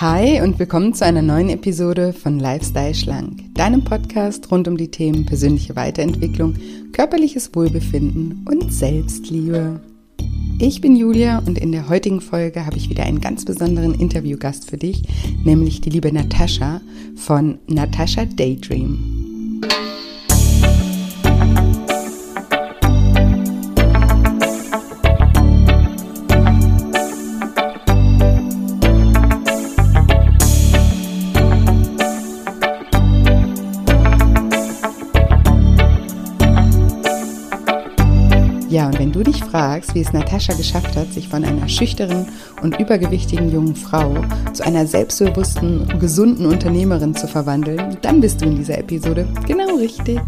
Hi und willkommen zu einer neuen Episode von Lifestyle Schlank, deinem Podcast rund um die Themen persönliche Weiterentwicklung, körperliches Wohlbefinden und Selbstliebe. Ich bin Julia und in der heutigen Folge habe ich wieder einen ganz besonderen Interviewgast für dich, nämlich die liebe Natascha von Natascha Daydream. Fragst, wie es Natascha geschafft hat, sich von einer schüchternen und übergewichtigen jungen Frau zu einer selbstbewussten, gesunden Unternehmerin zu verwandeln, dann bist du in dieser Episode genau richtig.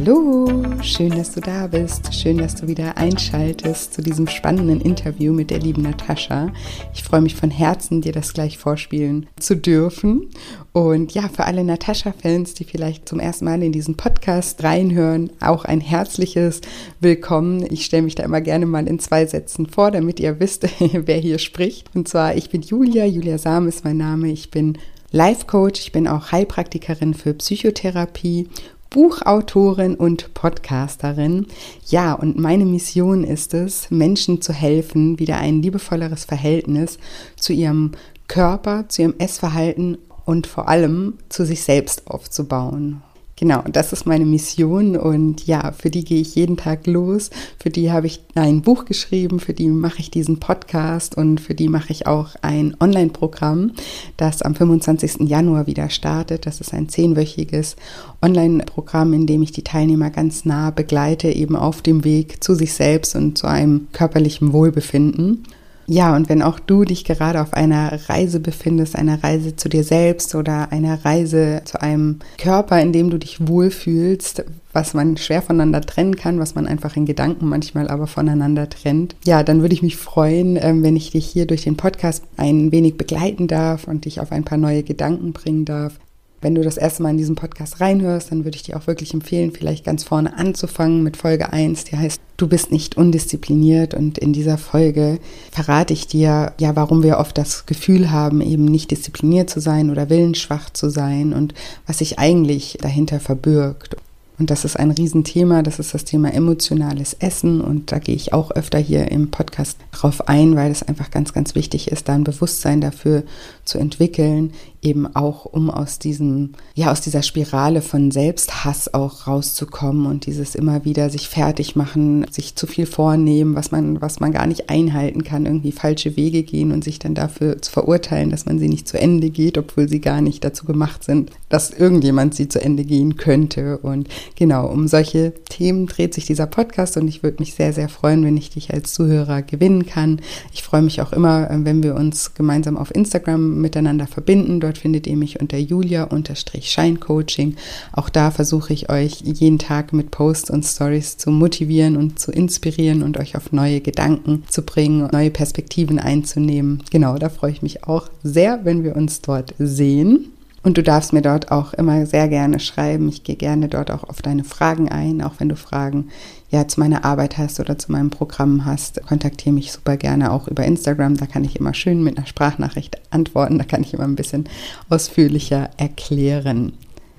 Hallo, schön, dass du da bist. Schön, dass du wieder einschaltest zu diesem spannenden Interview mit der lieben Natascha. Ich freue mich von Herzen, dir das gleich vorspielen zu dürfen. Und ja, für alle Natascha-Fans, die vielleicht zum ersten Mal in diesen Podcast reinhören, auch ein herzliches Willkommen. Ich stelle mich da immer gerne mal in zwei Sätzen vor, damit ihr wisst, wer hier spricht. Und zwar, ich bin Julia, Julia Sam ist mein Name. Ich bin Life Coach, ich bin auch Heilpraktikerin für Psychotherapie Buchautorin und Podcasterin. Ja, und meine Mission ist es, Menschen zu helfen, wieder ein liebevolleres Verhältnis zu ihrem Körper, zu ihrem Essverhalten und vor allem zu sich selbst aufzubauen. Genau, das ist meine Mission und ja, für die gehe ich jeden Tag los. Für die habe ich ein Buch geschrieben, für die mache ich diesen Podcast und für die mache ich auch ein Online-Programm, das am 25. Januar wieder startet. Das ist ein zehnwöchiges Online-Programm, in dem ich die Teilnehmer ganz nah begleite, eben auf dem Weg zu sich selbst und zu einem körperlichen Wohlbefinden. Ja, und wenn auch du dich gerade auf einer Reise befindest, einer Reise zu dir selbst oder einer Reise zu einem Körper, in dem du dich wohlfühlst, was man schwer voneinander trennen kann, was man einfach in Gedanken manchmal aber voneinander trennt, ja, dann würde ich mich freuen, ähm, wenn ich dich hier durch den Podcast ein wenig begleiten darf und dich auf ein paar neue Gedanken bringen darf. Wenn du das erste Mal in diesen Podcast reinhörst, dann würde ich dir auch wirklich empfehlen, vielleicht ganz vorne anzufangen mit Folge 1, die heißt Du bist nicht undiszipliniert und in dieser Folge verrate ich dir, ja, warum wir oft das Gefühl haben, eben nicht diszipliniert zu sein oder willensschwach zu sein und was sich eigentlich dahinter verbirgt. Und das ist ein Riesenthema, das ist das Thema emotionales Essen. Und da gehe ich auch öfter hier im Podcast drauf ein, weil es einfach ganz, ganz wichtig ist, da ein Bewusstsein dafür zu entwickeln, eben auch um aus diesem, ja, aus dieser Spirale von Selbsthass auch rauszukommen und dieses immer wieder sich fertig machen, sich zu viel vornehmen, was man, was man gar nicht einhalten kann, irgendwie falsche Wege gehen und sich dann dafür zu verurteilen, dass man sie nicht zu Ende geht, obwohl sie gar nicht dazu gemacht sind, dass irgendjemand sie zu Ende gehen könnte. Und genau, um solche Themen dreht sich dieser Podcast und ich würde mich sehr, sehr freuen, wenn ich dich als Zuhörer gewinnen kann. Ich freue mich auch immer, wenn wir uns gemeinsam auf Instagram miteinander verbinden. Dort findet ihr mich unter julia-scheincoaching. Auch da versuche ich euch jeden Tag mit Posts und Stories zu motivieren und zu inspirieren und euch auf neue Gedanken zu bringen, neue Perspektiven einzunehmen. Genau, da freue ich mich auch sehr, wenn wir uns dort sehen. Und du darfst mir dort auch immer sehr gerne schreiben. Ich gehe gerne dort auch auf deine Fragen ein, auch wenn du Fragen ja zu meiner Arbeit hast oder zu meinem Programm hast. Kontaktiere mich super gerne auch über Instagram. Da kann ich immer schön mit einer Sprachnachricht antworten. Da kann ich immer ein bisschen ausführlicher erklären.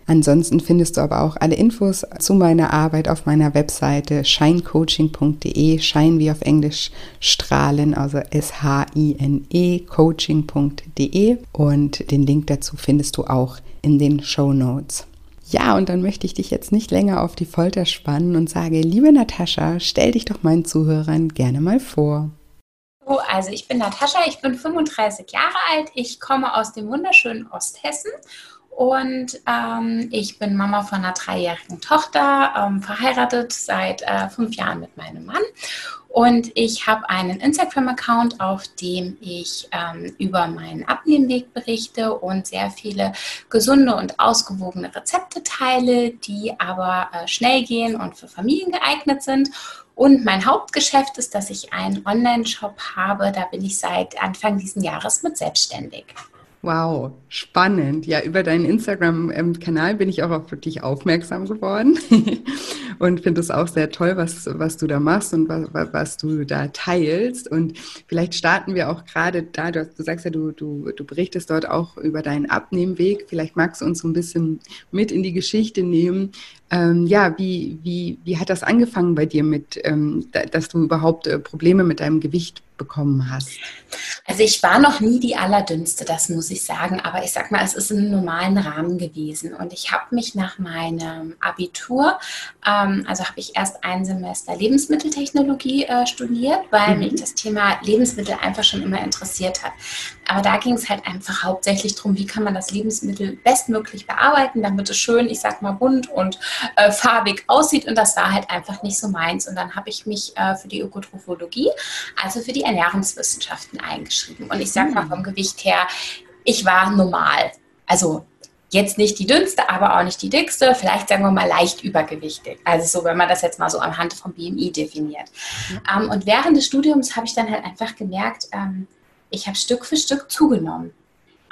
Ansonsten findest du aber auch alle Infos zu meiner Arbeit auf meiner Webseite shinecoaching.de, Shine wie auf Englisch strahlen, also S-H-I-N-E coaching.de und den Link dazu findest du auch in den Show Notes. Ja, und dann möchte ich dich jetzt nicht länger auf die Folter spannen und sage, liebe Natascha, stell dich doch meinen Zuhörern gerne mal vor. Also ich bin Natascha, ich bin 35 Jahre alt, ich komme aus dem wunderschönen Osthessen und ähm, ich bin Mama von einer dreijährigen Tochter, ähm, verheiratet seit äh, fünf Jahren mit meinem Mann. Und ich habe einen Instagram-Account, auf dem ich ähm, über meinen Abnehmweg berichte und sehr viele gesunde und ausgewogene Rezepte teile, die aber äh, schnell gehen und für Familien geeignet sind. Und mein Hauptgeschäft ist, dass ich einen Online-Shop habe. Da bin ich seit Anfang dieses Jahres mit selbstständig. Wow, spannend. Ja, über deinen Instagram-Kanal bin ich auch auf dich aufmerksam geworden. und finde es auch sehr toll, was, was du da machst und was, was du da teilst. Und vielleicht starten wir auch gerade da, du, du sagst ja, du, du, du berichtest dort auch über deinen Abnehmweg. Vielleicht magst du uns so ein bisschen mit in die Geschichte nehmen. Ähm, ja, wie, wie, wie hat das angefangen bei dir mit, ähm, dass du überhaupt äh, Probleme mit deinem Gewicht bekommen hast? Also ich war noch nie die allerdünnste, das muss ich sagen, aber ich sag mal, es ist im normalen Rahmen gewesen und ich habe mich nach meinem Abitur, ähm, also habe ich erst ein Semester Lebensmitteltechnologie äh, studiert, weil mhm. mich das Thema Lebensmittel einfach schon immer interessiert hat. Aber da ging es halt einfach hauptsächlich darum, wie kann man das Lebensmittel bestmöglich bearbeiten, damit es schön, ich sag mal, bunt und äh, farbig aussieht und das war halt einfach nicht so meins. Und dann habe ich mich äh, für die Ökotrophologie, also für die Ernährungswissenschaften eingeschrieben. Und ich sage mal hm. vom Gewicht her, ich war normal. Also jetzt nicht die dünnste, aber auch nicht die dickste, vielleicht sagen wir mal leicht übergewichtig. Also so, wenn man das jetzt mal so anhand vom BMI definiert. Mhm. Ähm, und während des Studiums habe ich dann halt einfach gemerkt, ähm, ich habe Stück für Stück zugenommen.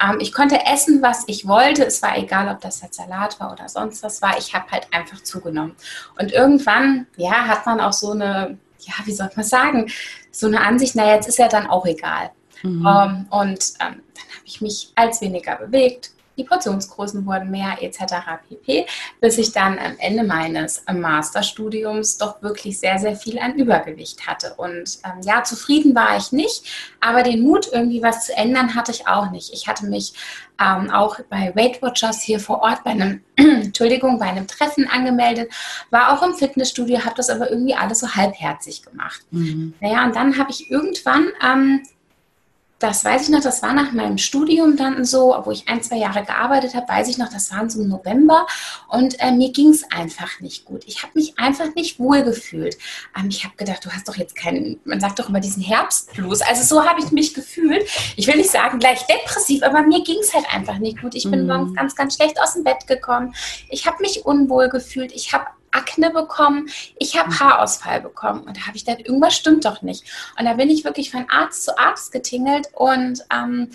Ähm, ich konnte essen, was ich wollte. Es war egal, ob das jetzt Salat war oder sonst was war. Ich habe halt einfach zugenommen. Und irgendwann, ja, hat man auch so eine ja, wie soll man sagen, so eine Ansicht, naja, jetzt ist ja dann auch egal. Mhm. Ähm, und ähm, dann habe ich mich als weniger bewegt, die Portionsgrößen wurden mehr etc. pp, bis ich dann am Ende meines Masterstudiums doch wirklich sehr, sehr viel an Übergewicht hatte. Und ähm, ja, zufrieden war ich nicht, aber den Mut, irgendwie was zu ändern, hatte ich auch nicht. Ich hatte mich ähm, auch bei Weight Watchers hier vor Ort bei einem, Entschuldigung, bei einem Treffen angemeldet, war auch im Fitnessstudio, habe das aber irgendwie alles so halbherzig gemacht. Mhm. Naja, und dann habe ich irgendwann ähm, das weiß ich noch, das war nach meinem Studium dann so, wo ich ein, zwei Jahre gearbeitet habe, weiß ich noch, das war so im November und äh, mir ging es einfach nicht gut. Ich habe mich einfach nicht wohl gefühlt. Ähm, ich habe gedacht, du hast doch jetzt keinen, man sagt doch immer diesen Herbstblues. Also so habe ich mich gefühlt. Ich will nicht sagen gleich depressiv, aber mir ging es halt einfach nicht gut. Ich bin mhm. morgens ganz, ganz schlecht aus dem Bett gekommen. Ich habe mich unwohl gefühlt. Ich habe Akne bekommen, ich habe mhm. Haarausfall bekommen. Und da habe ich gedacht, irgendwas stimmt doch nicht. Und da bin ich wirklich von Arzt zu Arzt getingelt und ähm,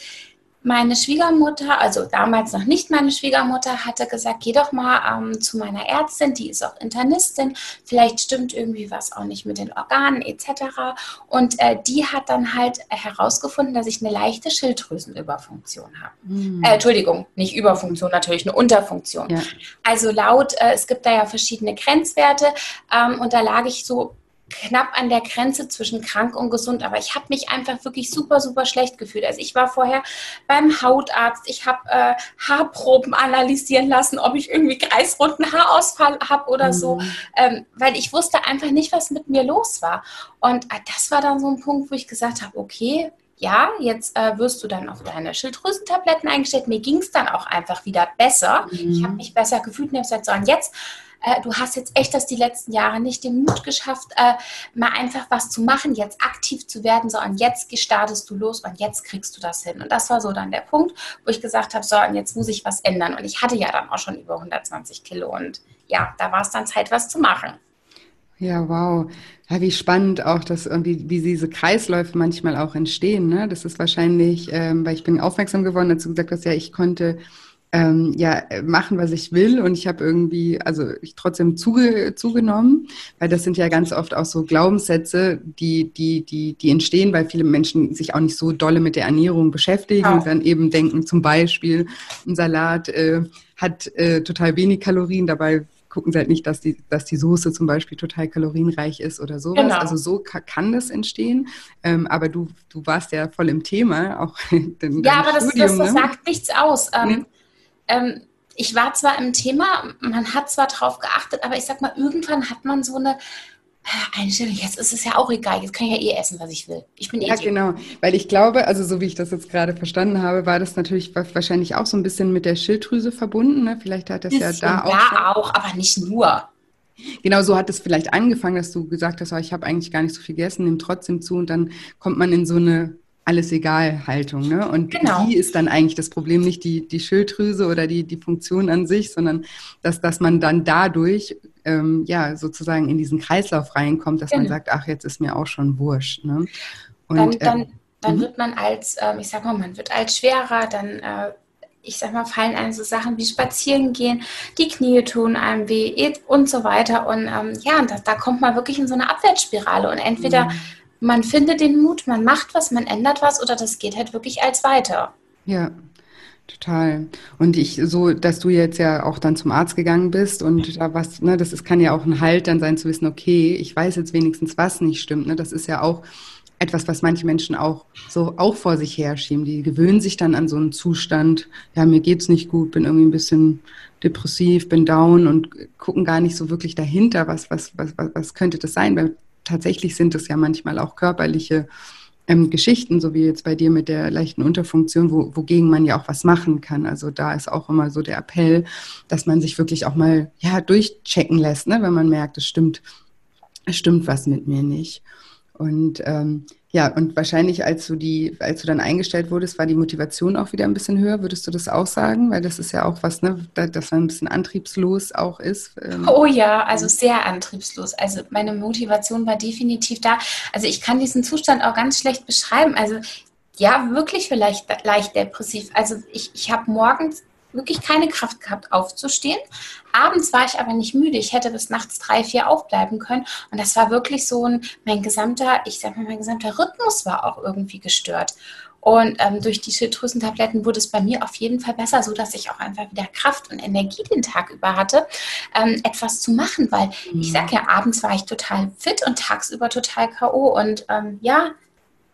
meine Schwiegermutter, also damals noch nicht meine Schwiegermutter, hatte gesagt, geh doch mal ähm, zu meiner Ärztin, die ist auch Internistin, vielleicht stimmt irgendwie was auch nicht mit den Organen etc. Und äh, die hat dann halt herausgefunden, dass ich eine leichte Schilddrüsenüberfunktion habe. Mhm. Äh, Entschuldigung, nicht Überfunktion, natürlich eine Unterfunktion. Ja. Also laut, äh, es gibt da ja verschiedene Grenzwerte ähm, und da lag ich so knapp an der Grenze zwischen krank und gesund, aber ich habe mich einfach wirklich super, super schlecht gefühlt. Also ich war vorher beim Hautarzt, ich habe äh, Haarproben analysieren lassen, ob ich irgendwie kreisrunden Haarausfall habe oder mhm. so, ähm, weil ich wusste einfach nicht, was mit mir los war. Und äh, das war dann so ein Punkt, wo ich gesagt habe, okay, ja, jetzt äh, wirst du dann auf deine Schilddrüsentabletten eingestellt. Mir ging es dann auch einfach wieder besser. Mhm. Ich habe mich besser gefühlt und habe gesagt, so, und jetzt äh, du hast jetzt echt das die letzten Jahre nicht den Mut geschafft, äh, mal einfach was zu machen, jetzt aktiv zu werden, sondern jetzt startest du los und jetzt kriegst du das hin. Und das war so dann der Punkt, wo ich gesagt habe, so, und jetzt muss ich was ändern. Und ich hatte ja dann auch schon über 120 Kilo und ja, da war es dann Zeit, was zu machen. Ja, wow. Ja, wie spannend auch, dass irgendwie, wie diese Kreisläufe manchmal auch entstehen. Ne? Das ist wahrscheinlich, ähm, weil ich bin aufmerksam geworden, dazu gesagt hast, ja, ich konnte ähm, ja machen, was ich will und ich habe irgendwie, also ich trotzdem zuge, zugenommen, weil das sind ja ganz oft auch so Glaubenssätze, die, die, die, die entstehen, weil viele Menschen sich auch nicht so dolle mit der Ernährung beschäftigen ja. und dann eben denken, zum Beispiel, ein Salat äh, hat äh, total wenig Kalorien, dabei gucken sie halt nicht, dass die, dass die Soße zum Beispiel total kalorienreich ist oder sowas. Genau. Also so kann das entstehen. Ähm, aber du, du warst ja voll im Thema, auch in Ja, aber Studium, das, das, das ne? sagt nichts aus. Ähm, nee ähm, ich war zwar im Thema, man hat zwar drauf geachtet, aber ich sag mal, irgendwann hat man so eine äh, Einstellung, jetzt ist es ja auch egal, jetzt kann ich ja eh essen, was ich will. Ich bin eh Ja, genau, weil ich glaube, also so wie ich das jetzt gerade verstanden habe, war das natürlich wahrscheinlich auch so ein bisschen mit der Schilddrüse verbunden. Ne? Vielleicht hat das ja da auch. Ja, auch, aber nicht nur. Genau so hat es vielleicht angefangen, dass du gesagt hast, oh, ich habe eigentlich gar nicht so viel gegessen, nimm trotzdem zu und dann kommt man in so eine alles egal Haltung. Ne? Und genau. die ist dann eigentlich das Problem, nicht die, die Schilddrüse oder die, die Funktion an sich, sondern dass, dass man dann dadurch ähm, ja sozusagen in diesen Kreislauf reinkommt, dass genau. man sagt, ach, jetzt ist mir auch schon wurscht. Ne? Und, dann, dann, äh, dann mhm. wird man als, äh, ich sag mal, man wird als schwerer, dann äh, ich sag mal, fallen einem so Sachen wie spazieren gehen, die Knie tun einem weh und so weiter. Und ähm, ja, da, da kommt man wirklich in so eine Abwärtsspirale. Und entweder mhm. Man findet den Mut, man macht was, man ändert was oder das geht halt wirklich als weiter. Ja, Total. Und ich, so, dass du jetzt ja auch dann zum Arzt gegangen bist und da was, ne, das ist, kann ja auch ein Halt dann sein zu wissen, okay, ich weiß jetzt wenigstens, was nicht stimmt. Ne? Das ist ja auch etwas, was manche Menschen auch so auch vor sich herschieben. Die gewöhnen sich dann an so einen Zustand, ja, mir geht's nicht gut, bin irgendwie ein bisschen depressiv, bin down und gucken gar nicht so wirklich dahinter, was, was, was, was, was könnte das sein, weil tatsächlich sind es ja manchmal auch körperliche ähm, Geschichten, so wie jetzt bei dir mit der leichten Unterfunktion, wo, wogegen man ja auch was machen kann. Also da ist auch immer so der Appell, dass man sich wirklich auch mal ja durchchecken lässt, ne, wenn man merkt, es stimmt, es stimmt was mit mir nicht. Und ähm, ja, und wahrscheinlich, als du die, als du dann eingestellt wurdest, war die Motivation auch wieder ein bisschen höher. Würdest du das auch sagen? Weil das ist ja auch was, ne, dass man ein bisschen antriebslos auch ist. Ähm. Oh ja, also sehr antriebslos. Also meine Motivation war definitiv da. Also ich kann diesen Zustand auch ganz schlecht beschreiben. Also ja, wirklich vielleicht leicht depressiv. Also ich, ich habe morgens wirklich keine Kraft gehabt, aufzustehen. Abends war ich aber nicht müde. Ich hätte bis nachts drei, vier aufbleiben können. Und das war wirklich so ein, mein gesamter, ich sag mal, mein gesamter Rhythmus war auch irgendwie gestört. Und ähm, durch die Schilddrüsentabletten wurde es bei mir auf jeden Fall besser, so dass ich auch einfach wieder Kraft und Energie den Tag über hatte, ähm, etwas zu machen. Weil mhm. ich sag ja, abends war ich total fit und tagsüber total K.O. Und ähm, ja,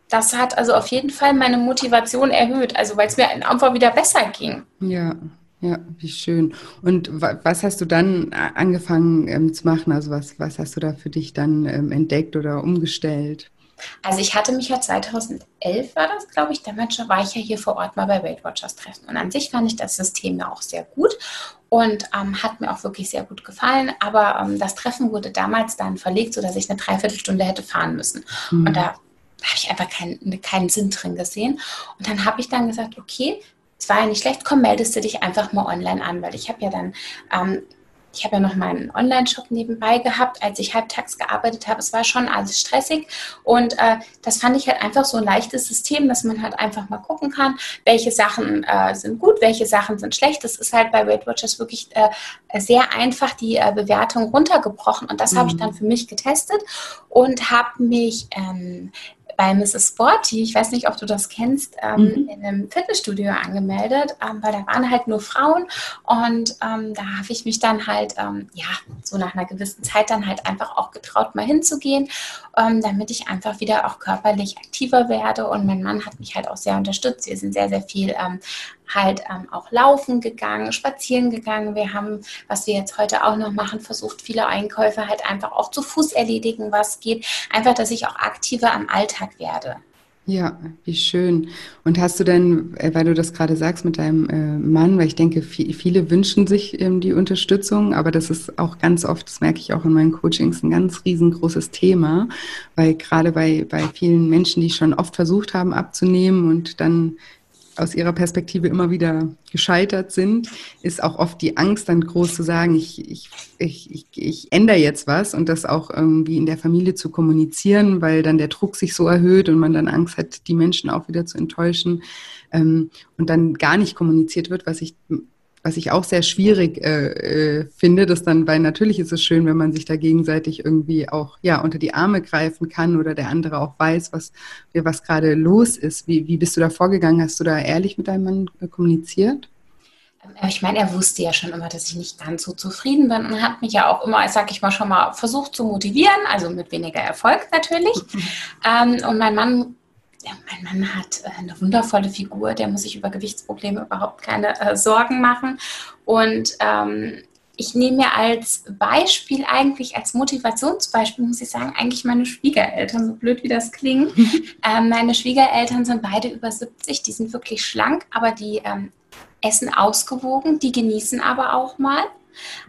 das hat also auf jeden Fall meine Motivation erhöht, also weil es mir einfach wieder besser ging. Ja, ja, wie schön. Und was hast du dann angefangen ähm, zu machen? Also was, was hast du da für dich dann ähm, entdeckt oder umgestellt? Also ich hatte mich ja 2011 war das, glaube ich, damals schon war ich ja hier vor Ort mal bei Weight Watchers Treffen. Und an sich fand ich das System ja auch sehr gut und ähm, hat mir auch wirklich sehr gut gefallen. Aber ähm, das Treffen wurde damals dann verlegt, sodass ich eine Dreiviertelstunde hätte fahren müssen. Mhm. Und da habe ich einfach keinen, keinen Sinn drin gesehen. Und dann habe ich dann gesagt, okay, es war ja nicht schlecht, komm, meldest du dich einfach mal online an, weil ich habe ja dann ähm, ich habe ja noch meinen Online-Shop nebenbei gehabt, als ich halbtags gearbeitet habe. Es war schon alles stressig und äh, das fand ich halt einfach so ein leichtes System, dass man halt einfach mal gucken kann, welche Sachen äh, sind gut, welche Sachen sind schlecht. Das ist halt bei Weight Watchers wirklich äh, sehr einfach die äh, Bewertung runtergebrochen und das mhm. habe ich dann für mich getestet und habe mich ähm, bei Mrs. Sporty, ich weiß nicht, ob du das kennst, ähm, mhm. in einem Fitnessstudio angemeldet, ähm, weil da waren halt nur Frauen und ähm, da habe ich mich dann halt, ähm, ja, so nach einer gewissen Zeit dann halt einfach auch getraut, mal hinzugehen, ähm, damit ich einfach wieder auch körperlich aktiver werde und mein Mann hat mich halt auch sehr unterstützt. Wir sind sehr, sehr viel ähm, halt ähm, auch laufen gegangen, spazieren gegangen. Wir haben, was wir jetzt heute auch noch machen, versucht, viele Einkäufe halt einfach auch zu Fuß erledigen, was geht. Einfach, dass ich auch aktiver am Alltag werde. Ja, wie schön. Und hast du denn, äh, weil du das gerade sagst mit deinem äh, Mann, weil ich denke, viele wünschen sich ähm, die Unterstützung, aber das ist auch ganz oft, das merke ich auch in meinen Coachings, ein ganz riesengroßes Thema, weil gerade bei, bei vielen Menschen, die schon oft versucht haben abzunehmen und dann aus ihrer Perspektive immer wieder gescheitert sind, ist auch oft die Angst dann groß zu sagen, ich, ich, ich, ich, ändere jetzt was und das auch irgendwie in der Familie zu kommunizieren, weil dann der Druck sich so erhöht und man dann Angst hat, die Menschen auch wieder zu enttäuschen ähm, und dann gar nicht kommuniziert wird, was ich was ich auch sehr schwierig äh, äh, finde, dass dann, weil natürlich ist es schön, wenn man sich da gegenseitig irgendwie auch ja unter die Arme greifen kann oder der andere auch weiß, was, was gerade los ist. Wie, wie bist du da vorgegangen? Hast du da ehrlich mit deinem Mann äh, kommuniziert? Ähm, ich meine, er wusste ja schon immer, dass ich nicht ganz so zufrieden bin und hat mich ja auch immer, sag ich mal, schon mal versucht zu motivieren, also mit weniger Erfolg natürlich. ähm, und mein Mann ja, mein Mann hat äh, eine wundervolle Figur, der muss sich über Gewichtsprobleme überhaupt keine äh, Sorgen machen. Und ähm, ich nehme mir als Beispiel eigentlich, als Motivationsbeispiel, muss ich sagen, eigentlich meine Schwiegereltern, so blöd wie das klingt. ähm, meine Schwiegereltern sind beide über 70, die sind wirklich schlank, aber die ähm, essen ausgewogen, die genießen aber auch mal.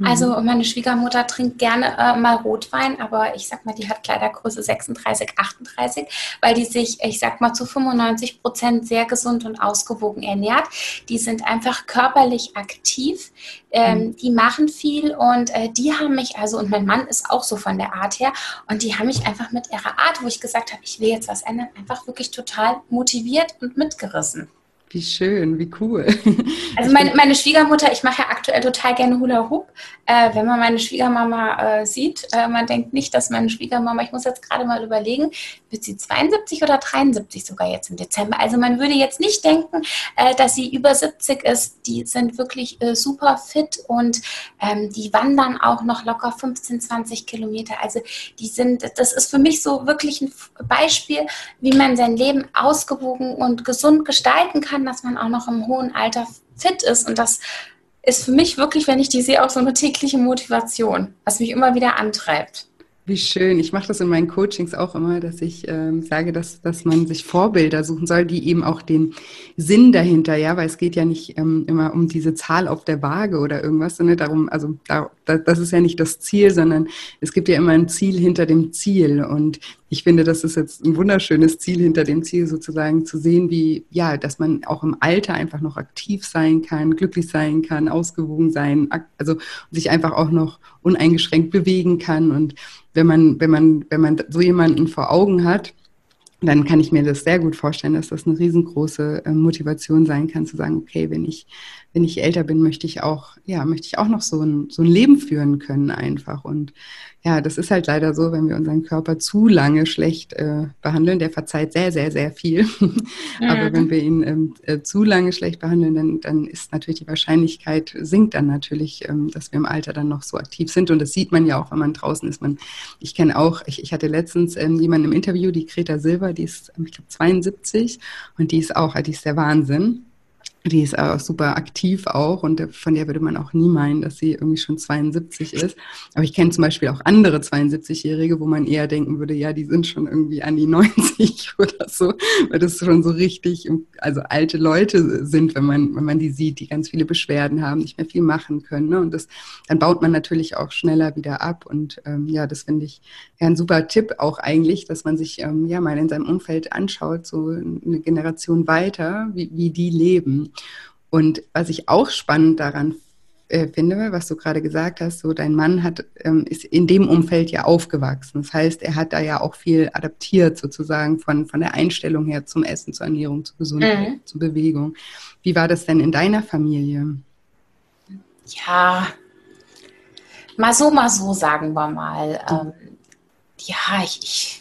Also mhm. meine Schwiegermutter trinkt gerne äh, mal Rotwein, aber ich sag mal, die hat Kleidergröße 36, 38, weil die sich, ich sag mal, zu 95 Prozent sehr gesund und ausgewogen ernährt. Die sind einfach körperlich aktiv, ähm, mhm. die machen viel und äh, die haben mich, also und mein Mann ist auch so von der Art her und die haben mich einfach mit ihrer Art, wo ich gesagt habe, ich will jetzt was ändern, einfach wirklich total motiviert und mitgerissen. Wie schön, wie cool. Also meine, meine Schwiegermutter, ich mache ja aktuell total gerne Hula Hoop. Äh, wenn man meine Schwiegermama äh, sieht, äh, man denkt nicht, dass meine Schwiegermama, ich muss jetzt gerade mal überlegen, wird sie 72 oder 73 sogar jetzt im Dezember. Also man würde jetzt nicht denken, äh, dass sie über 70 ist. Die sind wirklich äh, super fit und ähm, die wandern auch noch locker 15, 20 Kilometer. Also die sind, das ist für mich so wirklich ein Beispiel, wie man sein Leben ausgewogen und gesund gestalten kann kann, dass man auch noch im hohen Alter fit ist. Und das ist für mich wirklich, wenn ich die sehe, auch so eine tägliche Motivation, was mich immer wieder antreibt. Wie schön. Ich mache das in meinen Coachings auch immer, dass ich ähm, sage, dass, dass man sich Vorbilder suchen soll, die eben auch den Sinn dahinter, ja, weil es geht ja nicht ähm, immer um diese Zahl auf der Waage oder irgendwas, sondern darum, also da, das ist ja nicht das Ziel, sondern es gibt ja immer ein Ziel hinter dem Ziel. Und ich finde, das ist jetzt ein wunderschönes Ziel hinter dem Ziel, sozusagen zu sehen, wie, ja, dass man auch im Alter einfach noch aktiv sein kann, glücklich sein kann, ausgewogen sein, also sich einfach auch noch uneingeschränkt bewegen kann. Und wenn man, wenn man, wenn man so jemanden vor Augen hat, dann kann ich mir das sehr gut vorstellen, dass das eine riesengroße äh, Motivation sein kann, zu sagen, okay, wenn ich, wenn ich älter bin, möchte ich auch, ja, möchte ich auch noch so ein, so ein Leben führen können einfach. Und ja, das ist halt leider so, wenn wir unseren Körper zu lange schlecht äh, behandeln, der verzeiht sehr, sehr, sehr viel. Aber wenn wir ihn ähm, äh, zu lange schlecht behandeln, dann, dann ist natürlich die Wahrscheinlichkeit, sinkt dann natürlich, ähm, dass wir im Alter dann noch so aktiv sind. Und das sieht man ja auch, wenn man draußen ist. Man, ich kenne auch, ich, ich hatte letztens ähm, jemanden im Interview, die Greta Silber, die ist, ähm, ich glaube, 72 und die ist auch, die ist der Wahnsinn. Die ist auch super aktiv auch und von der würde man auch nie meinen, dass sie irgendwie schon 72 ist. Aber ich kenne zum Beispiel auch andere 72-Jährige, wo man eher denken würde, ja, die sind schon irgendwie an die 90 oder so, weil das schon so richtig, also alte Leute sind, wenn man, wenn man die sieht, die ganz viele Beschwerden haben, nicht mehr viel machen können. Ne? Und das, dann baut man natürlich auch schneller wieder ab. Und ähm, ja, das finde ich ja ein super Tipp auch eigentlich, dass man sich ähm, ja mal in seinem Umfeld anschaut, so eine Generation weiter, wie, wie die leben. Und was ich auch spannend daran äh, finde, was du gerade gesagt hast, so dein Mann hat, ähm, ist in dem Umfeld ja aufgewachsen. Das heißt, er hat da ja auch viel adaptiert, sozusagen von, von der Einstellung her zum Essen, zur Ernährung, zur Gesundheit, mhm. zur Bewegung. Wie war das denn in deiner Familie? Ja, mal so, mal so, sagen wir mal. Ähm, ja, ich, ich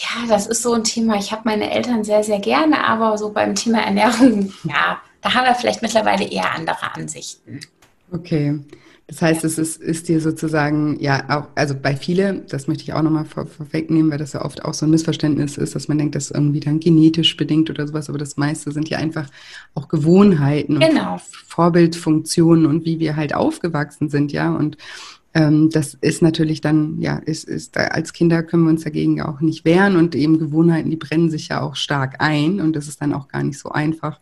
ja, das ist so ein Thema. Ich habe meine Eltern sehr, sehr gerne, aber so beim Thema Ernährung, ja, da haben wir vielleicht mittlerweile eher andere Ansichten. Okay. Das heißt, es ist, ist dir sozusagen, ja, auch, also bei viele, das möchte ich auch nochmal vor, vorwegnehmen, weil das ja oft auch so ein Missverständnis ist, dass man denkt, das ist irgendwie dann genetisch bedingt oder sowas, aber das meiste sind ja einfach auch Gewohnheiten genau. und Vorbildfunktionen und wie wir halt aufgewachsen sind, ja. Und ähm, das ist natürlich dann, ja, ist, ist, als Kinder können wir uns dagegen ja auch nicht wehren und eben Gewohnheiten, die brennen sich ja auch stark ein und das ist dann auch gar nicht so einfach,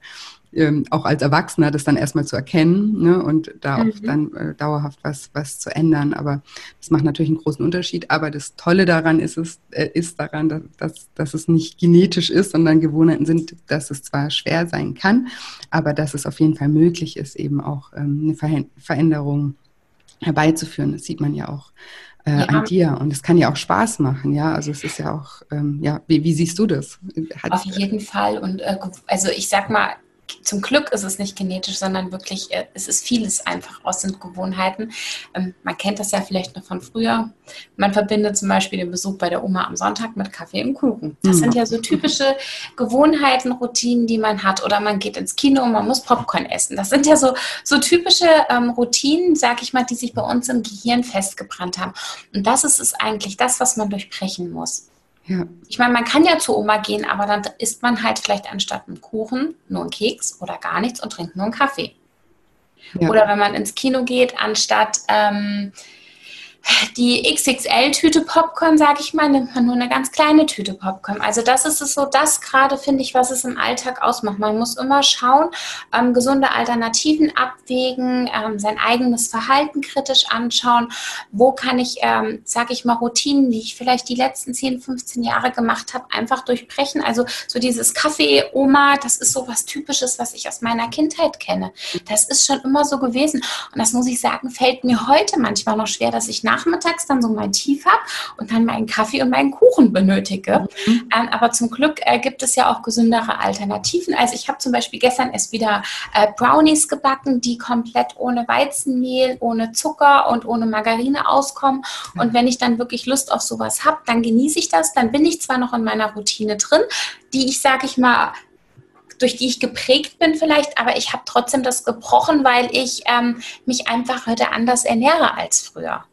ähm, auch als Erwachsener das dann erstmal zu erkennen ne, und da mhm. auch dann äh, dauerhaft was, was zu ändern. Aber das macht natürlich einen großen Unterschied. Aber das Tolle daran ist es, äh, ist daran, dass, dass, dass es nicht genetisch ist, sondern Gewohnheiten sind, dass es zwar schwer sein kann, aber dass es auf jeden Fall möglich ist, eben auch ähm, eine Veränderung herbeizuführen. Das sieht man ja auch äh, ja. an dir. Und es kann ja auch Spaß machen, ja. Also es ist ja auch, ähm, ja, wie, wie, siehst du das? Hat, Auf jeden Fall. Und äh, also ich sag mal, zum Glück ist es nicht genetisch, sondern wirklich, äh, es ist vieles einfach aus den Gewohnheiten. Ähm, man kennt das ja vielleicht noch von früher. Man verbindet zum Beispiel den Besuch bei der Oma am Sonntag mit Kaffee und Kuchen. Das mhm. sind ja so typische Gewohnheiten, Routinen, die man hat. Oder man geht ins Kino und man muss Popcorn essen. Das sind ja so, so typische ähm, Routinen, sag ich mal, die sich bei uns im Gehirn festgebrannt haben. Und das ist es eigentlich das, was man durchbrechen muss. Ja. Ich meine, man kann ja zu Oma gehen, aber dann isst man halt vielleicht anstatt einem Kuchen nur einen Keks oder gar nichts und trinkt nur einen Kaffee. Ja. Oder wenn man ins Kino geht, anstatt ähm, die XXL-Tüte Popcorn, sage ich mal, nimmt man nur eine ganz kleine Tüte Popcorn. Also das ist es so, das gerade finde ich, was es im Alltag ausmacht. Man muss immer schauen, ähm, gesunde Alternativen abwägen, ähm, sein eigenes Verhalten kritisch anschauen. Wo kann ich, ähm, sage ich mal, Routinen, die ich vielleicht die letzten 10, 15 Jahre gemacht habe, einfach durchbrechen. Also so dieses Kaffee-Oma, das ist so was Typisches, was ich aus meiner Kindheit kenne. Das ist schon immer so gewesen. Und das muss ich sagen, fällt mir heute manchmal noch schwer, dass ich nach nachmittags dann so mein Tief habe und dann meinen Kaffee und meinen Kuchen benötige. Mhm. Ähm, aber zum Glück äh, gibt es ja auch gesündere Alternativen. Also ich habe zum Beispiel gestern erst wieder äh, Brownies gebacken, die komplett ohne Weizenmehl, ohne Zucker und ohne Margarine auskommen. Mhm. Und wenn ich dann wirklich Lust auf sowas habe, dann genieße ich das. Dann bin ich zwar noch in meiner Routine drin, die ich, sage ich mal, durch die ich geprägt bin vielleicht, aber ich habe trotzdem das gebrochen, weil ich ähm, mich einfach heute anders ernähre als früher.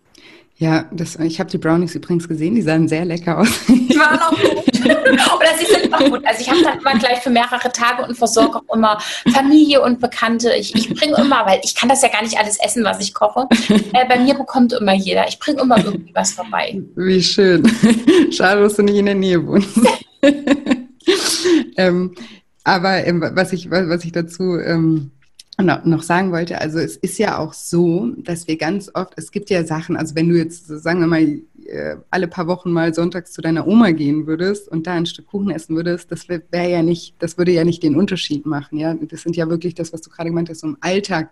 Ja, das, ich habe die Brownies übrigens gesehen, die sahen sehr lecker aus. Die waren auch gut. Oder sie sind noch gut. Also ich habe dann immer gleich für mehrere Tage und versorge auch immer Familie und Bekannte. Ich, ich bringe immer, weil ich kann das ja gar nicht alles essen, was ich koche. Äh, bei mir bekommt immer jeder. Ich bringe immer irgendwie was vorbei. Wie schön. Schade, dass du nicht in der Nähe wohnst. ähm, aber ähm, was, ich, was ich dazu ähm, noch sagen wollte, also es ist ja auch so, dass wir ganz oft, es gibt ja Sachen, also wenn du jetzt, sagen wir mal, äh, alle paar Wochen mal sonntags zu deiner Oma gehen würdest und da ein Stück Kuchen essen würdest, das wäre ja nicht, das würde ja nicht den Unterschied machen, ja. Das sind ja wirklich das, was du gerade gemeint hast, so im Alltag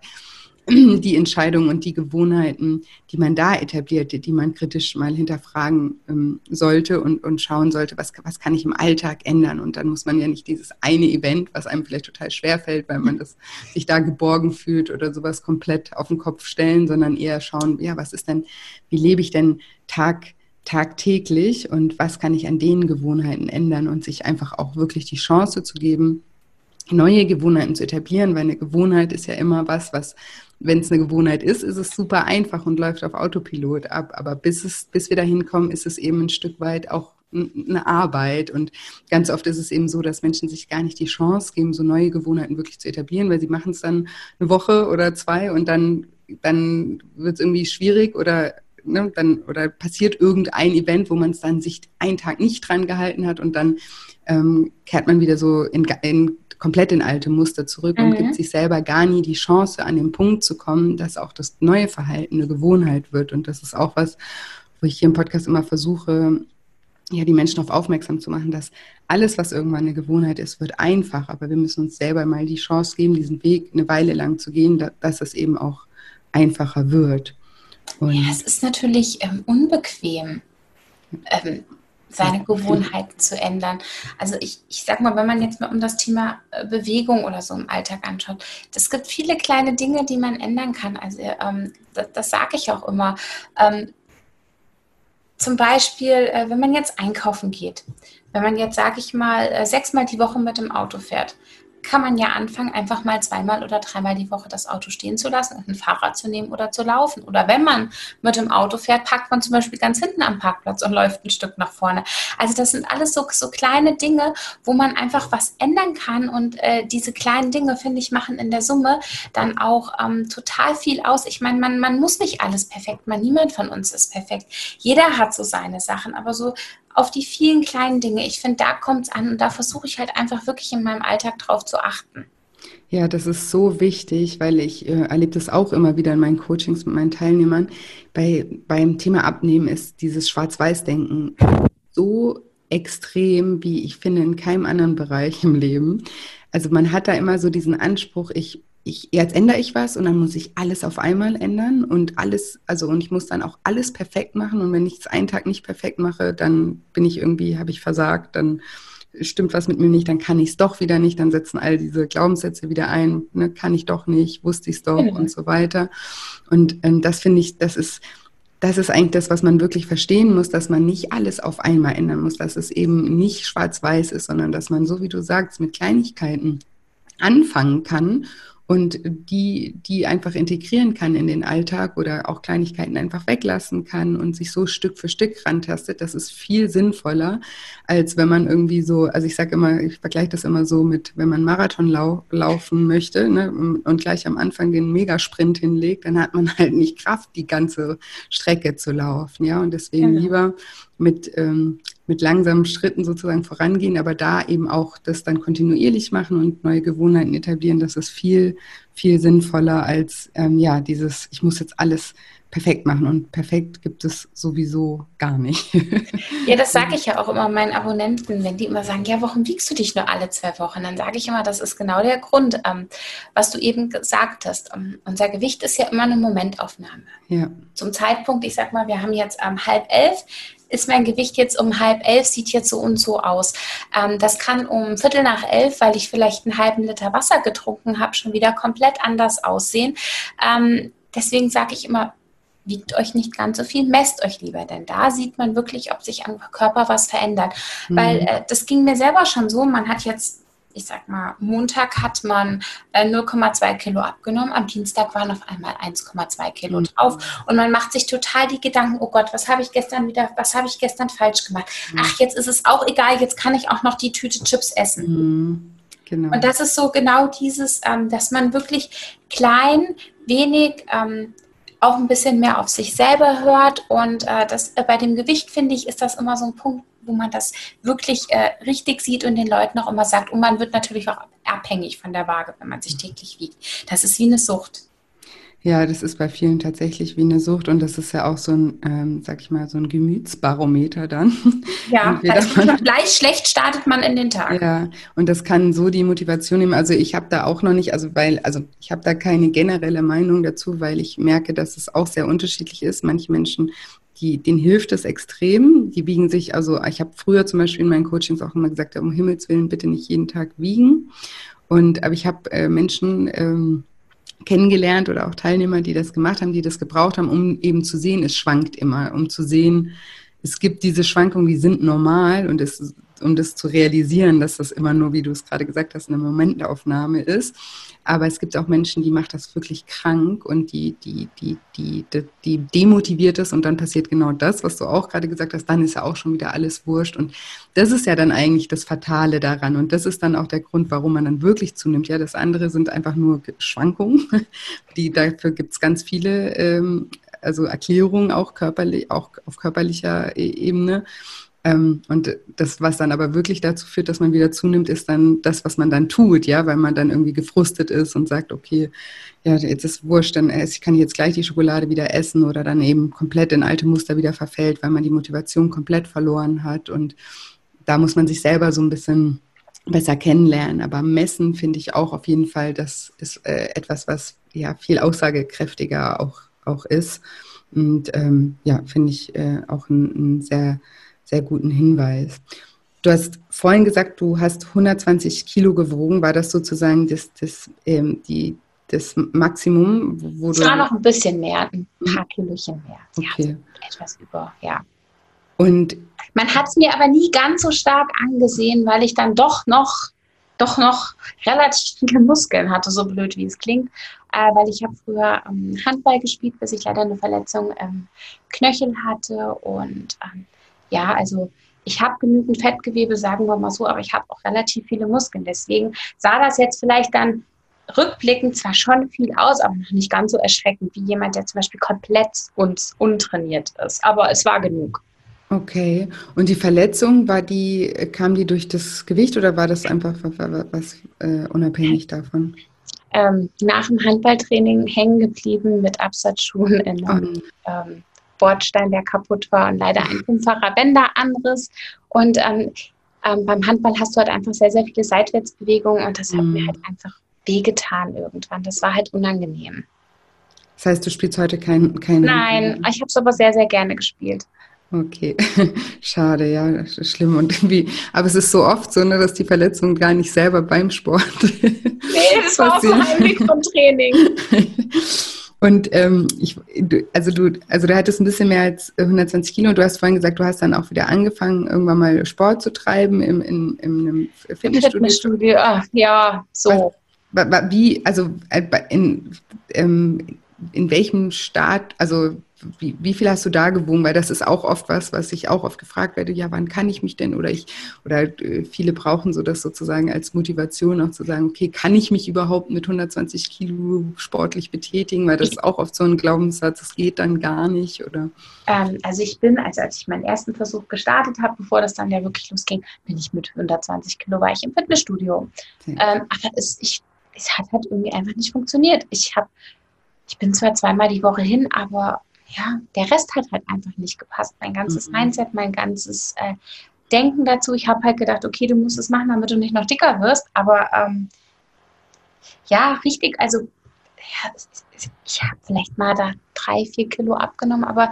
die Entscheidungen und die Gewohnheiten, die man da etabliert, die man kritisch mal hinterfragen ähm, sollte und, und schauen sollte, was, was kann ich im Alltag ändern. Und dann muss man ja nicht dieses eine Event, was einem vielleicht total schwer fällt, weil man das, sich da geborgen fühlt oder sowas komplett auf den Kopf stellen, sondern eher schauen, ja, was ist denn, wie lebe ich denn Tag, tagtäglich und was kann ich an den Gewohnheiten ändern und sich einfach auch wirklich die Chance zu geben, neue Gewohnheiten zu etablieren, weil eine Gewohnheit ist ja immer was, was wenn es eine Gewohnheit ist, ist es super einfach und läuft auf Autopilot ab. Aber bis, es, bis wir dahin kommen, ist es eben ein Stück weit auch eine Arbeit. Und ganz oft ist es eben so, dass Menschen sich gar nicht die Chance geben, so neue Gewohnheiten wirklich zu etablieren, weil sie machen es dann eine Woche oder zwei und dann, dann wird es irgendwie schwierig oder Ne, dann, oder passiert irgendein Event, wo man es dann sich einen Tag nicht dran gehalten hat und dann ähm, kehrt man wieder so in, in komplett in alte Muster zurück mhm. und gibt sich selber gar nie die Chance, an den Punkt zu kommen, dass auch das neue Verhalten eine Gewohnheit wird. Und das ist auch was, wo ich hier im Podcast immer versuche, ja, die Menschen darauf aufmerksam zu machen, dass alles, was irgendwann eine Gewohnheit ist, wird einfach. Aber wir müssen uns selber mal die Chance geben, diesen Weg eine Weile lang zu gehen, dass es eben auch einfacher wird. Und ja, es ist natürlich ähm, unbequem. Ähm, seine Gewohnheiten zu ändern. Also ich, ich sag mal, wenn man jetzt mal um das Thema äh, Bewegung oder so im Alltag anschaut, es gibt viele kleine Dinge, die man ändern kann. Also ähm, das, das sage ich auch immer. Ähm, zum Beispiel, äh, wenn man jetzt einkaufen geht, wenn man jetzt, sage ich mal, äh, sechsmal die Woche mit dem Auto fährt, kann man ja anfangen, einfach mal zweimal oder dreimal die Woche das Auto stehen zu lassen und ein Fahrrad zu nehmen oder zu laufen. Oder wenn man mit dem Auto fährt, parkt man zum Beispiel ganz hinten am Parkplatz und läuft ein Stück nach vorne. Also das sind alles so, so kleine Dinge, wo man einfach was ändern kann. Und äh, diese kleinen Dinge, finde ich, machen in der Summe dann auch ähm, total viel aus. Ich meine, man, man muss nicht alles perfekt machen. Niemand von uns ist perfekt. Jeder hat so seine Sachen. Aber so auf die vielen kleinen Dinge. Ich finde, da kommt es an und da versuche ich halt einfach wirklich in meinem Alltag drauf zu achten. Ja, das ist so wichtig, weil ich äh, erlebe das auch immer wieder in meinen Coachings mit meinen Teilnehmern. Bei, beim Thema Abnehmen ist dieses Schwarz-Weiß-Denken so extrem, wie ich finde, in keinem anderen Bereich im Leben. Also man hat da immer so diesen Anspruch, ich ich, jetzt ändere ich was und dann muss ich alles auf einmal ändern und alles, also und ich muss dann auch alles perfekt machen und wenn ich es einen Tag nicht perfekt mache, dann bin ich irgendwie, habe ich versagt, dann stimmt was mit mir nicht, dann kann ich es doch wieder nicht, dann setzen all diese Glaubenssätze wieder ein, ne, kann ich doch nicht, wusste ich es doch genau. und so weiter. Und ähm, das finde ich, das ist, das ist eigentlich das, was man wirklich verstehen muss, dass man nicht alles auf einmal ändern muss, dass es eben nicht schwarz-weiß ist, sondern dass man, so wie du sagst, mit Kleinigkeiten anfangen kann und die, die einfach integrieren kann in den Alltag oder auch Kleinigkeiten einfach weglassen kann und sich so Stück für Stück rantastet, das ist viel sinnvoller, als wenn man irgendwie so, also ich sage immer, ich vergleiche das immer so mit, wenn man Marathon lau laufen möchte ne, und gleich am Anfang den Megasprint hinlegt, dann hat man halt nicht Kraft, die ganze Strecke zu laufen, ja, und deswegen genau. lieber mit ähm, mit langsamen Schritten sozusagen vorangehen, aber da eben auch das dann kontinuierlich machen und neue Gewohnheiten etablieren, das ist viel, viel sinnvoller als ähm, ja dieses, ich muss jetzt alles perfekt machen und perfekt gibt es sowieso gar nicht. ja, das sage ich ja auch immer meinen Abonnenten, wenn die immer sagen, ja, warum wiegst du dich nur alle zwei Wochen? Dann sage ich immer, das ist genau der Grund, ähm, was du eben gesagt hast. Um, unser Gewicht ist ja immer eine Momentaufnahme. Ja. Zum Zeitpunkt, ich sag mal, wir haben jetzt ähm, halb elf, ist mein Gewicht jetzt um halb elf, sieht jetzt so und so aus. Ähm, das kann um Viertel nach elf, weil ich vielleicht einen halben Liter Wasser getrunken habe, schon wieder komplett anders aussehen. Ähm, deswegen sage ich immer, wiegt euch nicht ganz so viel, messt euch lieber, denn da sieht man wirklich, ob sich am Körper was verändert. Mhm. Weil äh, das ging mir selber schon so, man hat jetzt ich sag mal, Montag hat man äh, 0,2 Kilo abgenommen, am Dienstag waren auf einmal 1,2 Kilo mhm. drauf und man macht sich total die Gedanken, oh Gott, was habe ich gestern wieder, was habe ich gestern falsch gemacht? Mhm. Ach, jetzt ist es auch egal, jetzt kann ich auch noch die Tüte Chips essen. Mhm. Genau. Und das ist so genau dieses, ähm, dass man wirklich klein, wenig ähm, auch ein bisschen mehr auf sich selber hört. Und äh, das, äh, bei dem Gewicht, finde ich, ist das immer so ein Punkt, wo man das wirklich äh, richtig sieht und den Leuten auch immer sagt. Und man wird natürlich auch abhängig von der Waage, wenn man sich täglich wiegt. Das ist wie eine Sucht. Ja, das ist bei vielen tatsächlich wie eine Sucht und das ist ja auch so ein, ähm, sag ich mal, so ein Gemütsbarometer dann. Ja, also gleich schlecht startet man in den Tag. Ja, und das kann so die Motivation nehmen. Also ich habe da auch noch nicht, also weil, also ich habe da keine generelle Meinung dazu, weil ich merke, dass es auch sehr unterschiedlich ist. Manche Menschen die, denen hilft es extrem. Die wiegen sich, also ich habe früher zum Beispiel in meinen Coachings auch immer gesagt, um Himmels Willen bitte nicht jeden Tag wiegen. Und aber ich habe äh, Menschen, ähm, kennengelernt oder auch Teilnehmer, die das gemacht haben, die das gebraucht haben, um eben zu sehen, es schwankt immer, um zu sehen, es gibt diese Schwankungen, die sind normal und es, um das zu realisieren, dass das immer nur, wie du es gerade gesagt hast, eine Momentaufnahme ist. Aber es gibt auch Menschen, die macht das wirklich krank und die, die, die, die, die, die demotiviert ist und dann passiert genau das, was du auch gerade gesagt hast, dann ist ja auch schon wieder alles wurscht. Und das ist ja dann eigentlich das Fatale daran. Und das ist dann auch der Grund, warum man dann wirklich zunimmt. Ja, das andere sind einfach nur Schwankungen. Die, dafür gibt es ganz viele ähm, also Erklärungen auch körperlich, auch auf körperlicher e-, Ebene. Ähm, und das, was dann aber wirklich dazu führt, dass man wieder zunimmt, ist dann das, was man dann tut, ja, weil man dann irgendwie gefrustet ist und sagt, okay, ja, jetzt ist wurscht, dann esse ich kann jetzt gleich die Schokolade wieder essen oder dann eben komplett in alte Muster wieder verfällt, weil man die Motivation komplett verloren hat. Und da muss man sich selber so ein bisschen besser kennenlernen. Aber messen finde ich auch auf jeden Fall, das ist äh, etwas, was ja viel aussagekräftiger auch, auch ist. Und ähm, ja, finde ich äh, auch ein, ein sehr sehr guten Hinweis. Du hast vorhin gesagt, du hast 120 Kilo gewogen. War das sozusagen das, das, ähm, die, das Maximum, wo es war noch ein bisschen mehr, ein paar Kilochen mehr. Okay. Ja, etwas über, ja. Und man hat es mir aber nie ganz so stark angesehen, weil ich dann doch noch, doch noch relativ viele Muskeln hatte, so blöd wie es klingt. Äh, weil ich habe früher ähm, Handball gespielt, bis ich leider eine Verletzung im Knöchel hatte und ähm, ja, also ich habe genügend Fettgewebe, sagen wir mal so, aber ich habe auch relativ viele Muskeln. Deswegen sah das jetzt vielleicht dann rückblickend zwar schon viel aus, aber noch nicht ganz so erschreckend wie jemand, der zum Beispiel komplett uns untrainiert ist. Aber es war genug. Okay. Und die Verletzung, war die, kam die durch das Gewicht oder war das einfach was äh, unabhängig davon? Ähm, nach dem Handballtraining hängen geblieben mit Absatzschuhen in einem, ähm, Bordstein, der kaputt war und leider ein fünffacher Bänderanriss. Und ähm, ähm, beim Handball hast du halt einfach sehr, sehr viele Seitwärtsbewegungen und das hat mir mhm. halt einfach wehgetan irgendwann. Das war halt unangenehm. Das heißt, du spielst heute kein, kein Nein, Handball. ich habe es aber sehr, sehr gerne gespielt. Okay, schade, ja, das ist schlimm und irgendwie, aber es ist so oft so, ne, dass die Verletzungen gar nicht selber beim Sport. Nee, das war auch so vom Training. Und ähm, ich, du, also du, also du hattest ein bisschen mehr als 120 Kilo. Du hast vorhin gesagt, du hast dann auch wieder angefangen, irgendwann mal Sport zu treiben im, in, in einem Fitnessstudio. Fitnessstudio, ja, so. Was, wie, also äh, in, ähm, in welchem Start, also wie, wie viel hast du da gewogen? Weil das ist auch oft was, was ich auch oft gefragt werde, ja, wann kann ich mich denn? Oder ich, oder äh, viele brauchen so das sozusagen als Motivation auch zu sagen, okay, kann ich mich überhaupt mit 120 Kilo sportlich betätigen? Weil das ist auch oft so ein Glaubenssatz, es geht dann gar nicht, oder? Ähm, also ich bin, also als ich meinen ersten Versuch gestartet habe, bevor das dann ja wirklich losging, bin ich mit 120 Kilo war ich im Fitnessstudio. Ähm, aber es, ich, es hat halt irgendwie einfach nicht funktioniert. Ich habe ich bin zwar zweimal die Woche hin, aber ja, der Rest hat halt einfach nicht gepasst. Mein ganzes mhm. Mindset, mein ganzes äh, Denken dazu. Ich habe halt gedacht, okay, du musst es machen, damit du nicht noch dicker wirst. Aber ähm, ja, richtig, also ja, ich habe vielleicht mal da drei, vier Kilo abgenommen, aber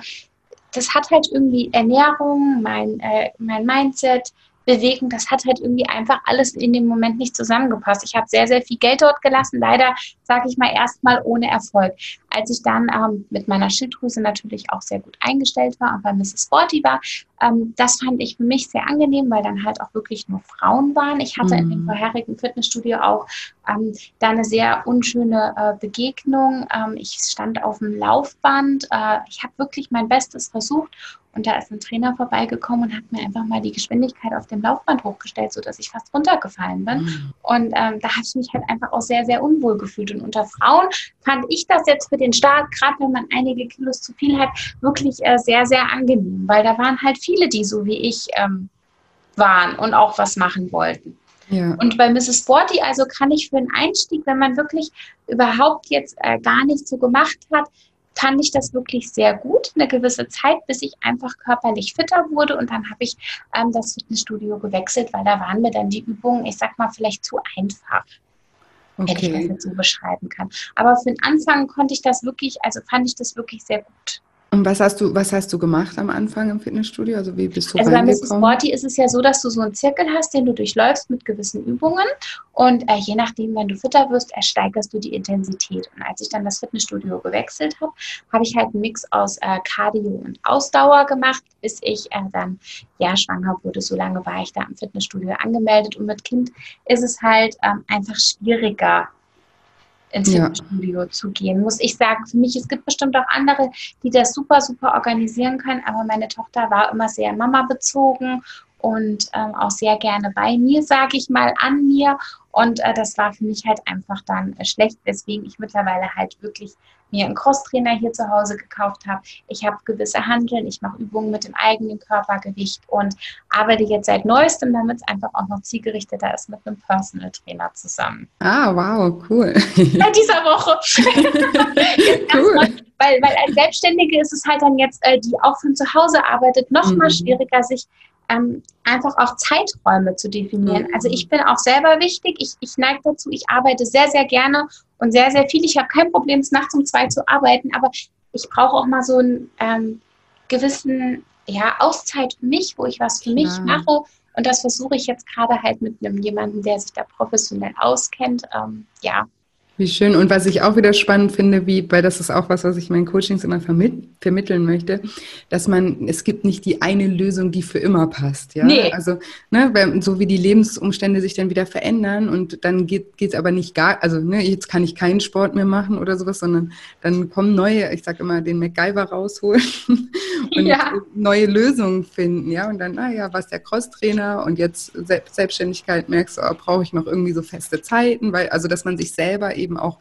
das hat halt irgendwie Ernährung, mein, äh, mein Mindset, bewegen, das hat halt irgendwie einfach alles in dem Moment nicht zusammengepasst. Ich habe sehr, sehr viel Geld dort gelassen, leider, sage ich mal, erstmal ohne Erfolg. Als ich dann ähm, mit meiner Schilddrüse natürlich auch sehr gut eingestellt war und bei Mrs. Sporty war, ähm, das fand ich für mich sehr angenehm, weil dann halt auch wirklich nur Frauen waren. Ich hatte mhm. in dem mhm. vorherigen Fitnessstudio auch ähm, da eine sehr unschöne äh, Begegnung. Ähm, ich stand auf dem Laufband. Äh, ich habe wirklich mein Bestes versucht und da ist ein Trainer vorbeigekommen und hat mir einfach mal die Geschwindigkeit auf dem Laufband hochgestellt, sodass ich fast runtergefallen bin. Mhm. Und ähm, da habe ich mich halt einfach auch sehr, sehr unwohl gefühlt. Und unter Frauen fand ich das jetzt für den Start, gerade wenn man einige Kilos zu viel hat, wirklich äh, sehr, sehr angenehm, weil da waren halt viele, die so wie ich ähm, waren und auch was machen wollten. Ja. Und bei Mrs. Sporty, also kann ich für einen Einstieg, wenn man wirklich überhaupt jetzt äh, gar nicht so gemacht hat, fand ich das wirklich sehr gut, eine gewisse Zeit, bis ich einfach körperlich fitter wurde. Und dann habe ich ähm, das Fitnessstudio gewechselt, weil da waren mir dann die Übungen, ich sag mal, vielleicht zu einfach. Okay. Wenn ich das jetzt so beschreiben kann. Aber für den Anfang konnte ich das wirklich, also fand ich das wirklich sehr gut. Und was hast du, was hast du gemacht am Anfang im Fitnessstudio? Also wie bist du Also bei Mrs. Sporty ist es ja so, dass du so einen Zirkel hast, den du durchläufst mit gewissen Übungen. Und äh, je nachdem, wenn du fitter wirst, ersteigerst du die Intensität. Und als ich dann das Fitnessstudio gewechselt habe, habe ich halt einen Mix aus äh, Cardio und Ausdauer gemacht, bis ich äh, dann ja schwanger wurde. So lange war ich da im Fitnessstudio angemeldet. Und mit Kind ist es halt ähm, einfach schwieriger, ins Fitnessstudio ja. zu gehen, muss ich sagen. Für mich, es gibt bestimmt auch andere, die das super, super organisieren können, aber meine Tochter war immer sehr Mama bezogen und ähm, auch sehr gerne bei mir, sage ich mal, an mir. Und äh, das war für mich halt einfach dann äh, schlecht, weswegen ich mittlerweile halt wirklich mir einen Crosstrainer hier zu Hause gekauft habe. Ich habe gewisse Handeln, ich mache Übungen mit dem eigenen Körpergewicht und arbeite jetzt seit neuestem, damit es einfach auch noch zielgerichteter ist, mit einem Personal Trainer zusammen. Ah, wow, cool. Seit dieser Woche. cool. Weil, weil als Selbstständige ist es halt dann jetzt, äh, die auch von zu Hause arbeitet, noch mhm. mal schwieriger, sich ähm, einfach auch Zeiträume zu definieren. Also ich bin auch selber wichtig. Ich, ich neige dazu, ich arbeite sehr, sehr gerne und sehr, sehr viel. Ich habe kein Problem, es nachts um zwei zu arbeiten, aber ich brauche auch mal so einen ähm, gewissen ja, Auszeit für mich, wo ich was für mich ja. mache. Und das versuche ich jetzt gerade halt mit einem jemanden, der sich da professionell auskennt. Ähm, ja, wie schön. Und was ich auch wieder spannend finde, wie, weil das ist auch was, was ich in meinen Coachings immer vermitt, vermitteln möchte, dass man, es gibt nicht die eine Lösung, die für immer passt. Ja? Nee. Also, ne, so wie die Lebensumstände sich dann wieder verändern und dann geht es aber nicht gar, also ne, jetzt kann ich keinen Sport mehr machen oder sowas, sondern dann kommen neue, ich sage immer, den MacGyver rausholen und ja. neue Lösungen finden. Ja, und dann, naja, was der Crosstrainer und jetzt Selbstständigkeit merkst du, oh, brauche ich noch irgendwie so feste Zeiten, weil, also dass man sich selber eben eben auch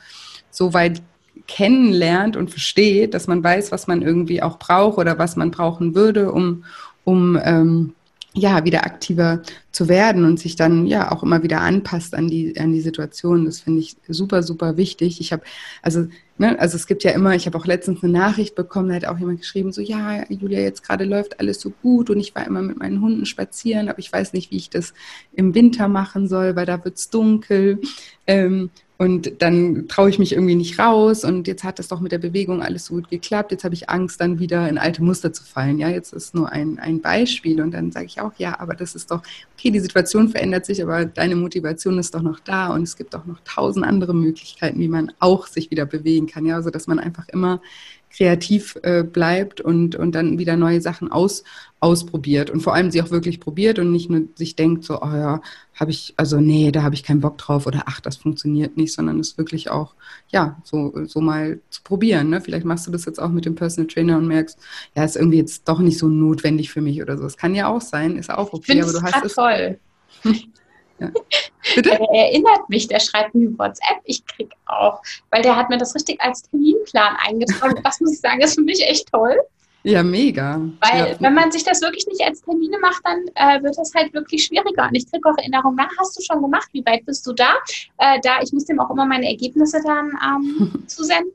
so weit kennenlernt und versteht, dass man weiß, was man irgendwie auch braucht oder was man brauchen würde, um, um ähm, ja, wieder aktiver zu werden und sich dann ja auch immer wieder anpasst an die, an die Situation. Das finde ich super, super wichtig. Ich habe, also, ne, also es gibt ja immer, ich habe auch letztens eine Nachricht bekommen, da hat auch jemand geschrieben, so, ja, Julia, jetzt gerade läuft alles so gut und ich war immer mit meinen Hunden spazieren, aber ich weiß nicht, wie ich das im Winter machen soll, weil da wird es dunkel. Ähm, und dann traue ich mich irgendwie nicht raus und jetzt hat es doch mit der Bewegung alles so gut geklappt. Jetzt habe ich Angst, dann wieder in alte Muster zu fallen. Ja, jetzt ist nur ein, ein Beispiel und dann sage ich auch, ja, aber das ist doch, okay, die Situation verändert sich, aber deine Motivation ist doch noch da und es gibt auch noch tausend andere Möglichkeiten, wie man auch sich wieder bewegen kann. Ja, also dass man einfach immer kreativ äh, bleibt und, und dann wieder neue Sachen aus, ausprobiert und vor allem sie auch wirklich probiert und nicht nur sich denkt, so, oh ja, habe ich, also nee, da habe ich keinen Bock drauf oder ach, das funktioniert nicht, sondern es wirklich auch, ja, so, so mal zu probieren. Ne? Vielleicht machst du das jetzt auch mit dem Personal Trainer und merkst, ja, ist irgendwie jetzt doch nicht so notwendig für mich oder so. Es kann ja auch sein, ist auch okay, aber du hast es. Toll. Ja. Bitte? Der erinnert mich, der schreibt mir WhatsApp, ich krieg auch, weil der hat mir das richtig als Terminplan eingetragen. Das muss ich sagen, ist für mich echt toll. Ja, mega. Weil ja. wenn man sich das wirklich nicht als Termine macht, dann äh, wird das halt wirklich schwieriger. Und ich kriege auch Erinnerungen, na, hast du schon gemacht? Wie weit bist du da? Äh, da, ich muss dem auch immer meine Ergebnisse dann ähm, zusenden.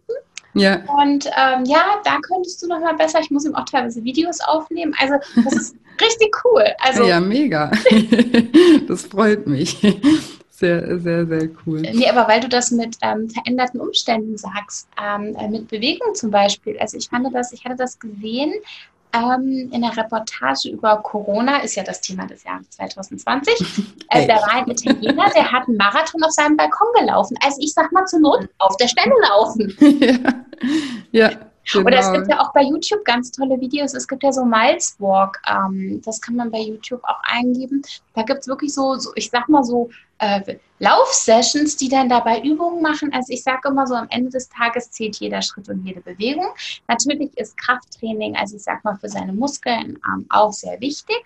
Ja. Und ähm, ja, da könntest du noch mal besser. Ich muss ihm auch teilweise Videos aufnehmen. Also das ist richtig cool. Also, ja, mega. das freut mich. Sehr, sehr, sehr cool. Nee, aber weil du das mit ähm, veränderten Umständen sagst, ähm, äh, mit Bewegung zum Beispiel. Also ich fand das, ich hatte das gesehen ähm, in der Reportage über Corona, ist ja das Thema des Jahres 2020. Äh, da war ein Italiener, der hat einen Marathon auf seinem Balkon gelaufen. Also ich sag mal zur Not auf der Stelle laufen. ja. ja. Genau. Oder es gibt ja auch bei YouTube ganz tolle Videos. Es gibt ja so Miles Walk, ähm, das kann man bei YouTube auch eingeben. Da gibt es wirklich so, so, ich sag mal so, äh, Laufsessions, die dann dabei Übungen machen. Also ich sage immer so, am Ende des Tages zählt jeder Schritt und jede Bewegung. Natürlich ist Krafttraining, also ich sag mal, für seine Muskeln ähm, auch sehr wichtig.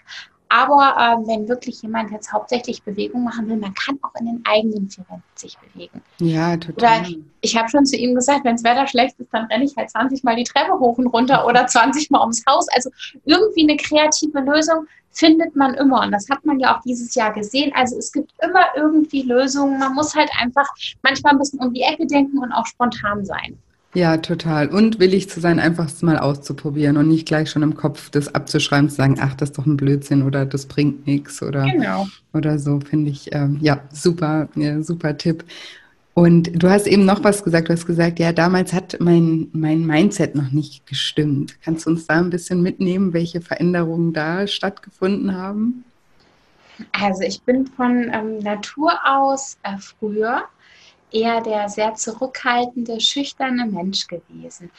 Aber äh, wenn wirklich jemand jetzt hauptsächlich Bewegung machen will, man kann auch in den eigenen vier Wänden sich bewegen. Ja, total. Oder ich habe schon zu ihm gesagt, wenn das Wetter schlecht ist, dann renne ich halt 20 Mal die Treppe hoch und runter oder 20 Mal ums Haus. Also irgendwie eine kreative Lösung findet man immer. Und das hat man ja auch dieses Jahr gesehen. Also es gibt immer irgendwie Lösungen. Man muss halt einfach manchmal ein bisschen um die Ecke denken und auch spontan sein. Ja, total. Und willig zu sein, einfach es mal auszuprobieren und nicht gleich schon im Kopf das abzuschreiben, zu sagen, ach, das ist doch ein Blödsinn oder das bringt nichts oder, genau. oder so, finde ich, ähm, ja, super, ja, super Tipp. Und du hast eben noch was gesagt, du hast gesagt, ja, damals hat mein, mein Mindset noch nicht gestimmt. Kannst du uns da ein bisschen mitnehmen, welche Veränderungen da stattgefunden haben? Also ich bin von ähm, Natur aus äh, früher eher der sehr zurückhaltende, schüchterne Mensch gewesen.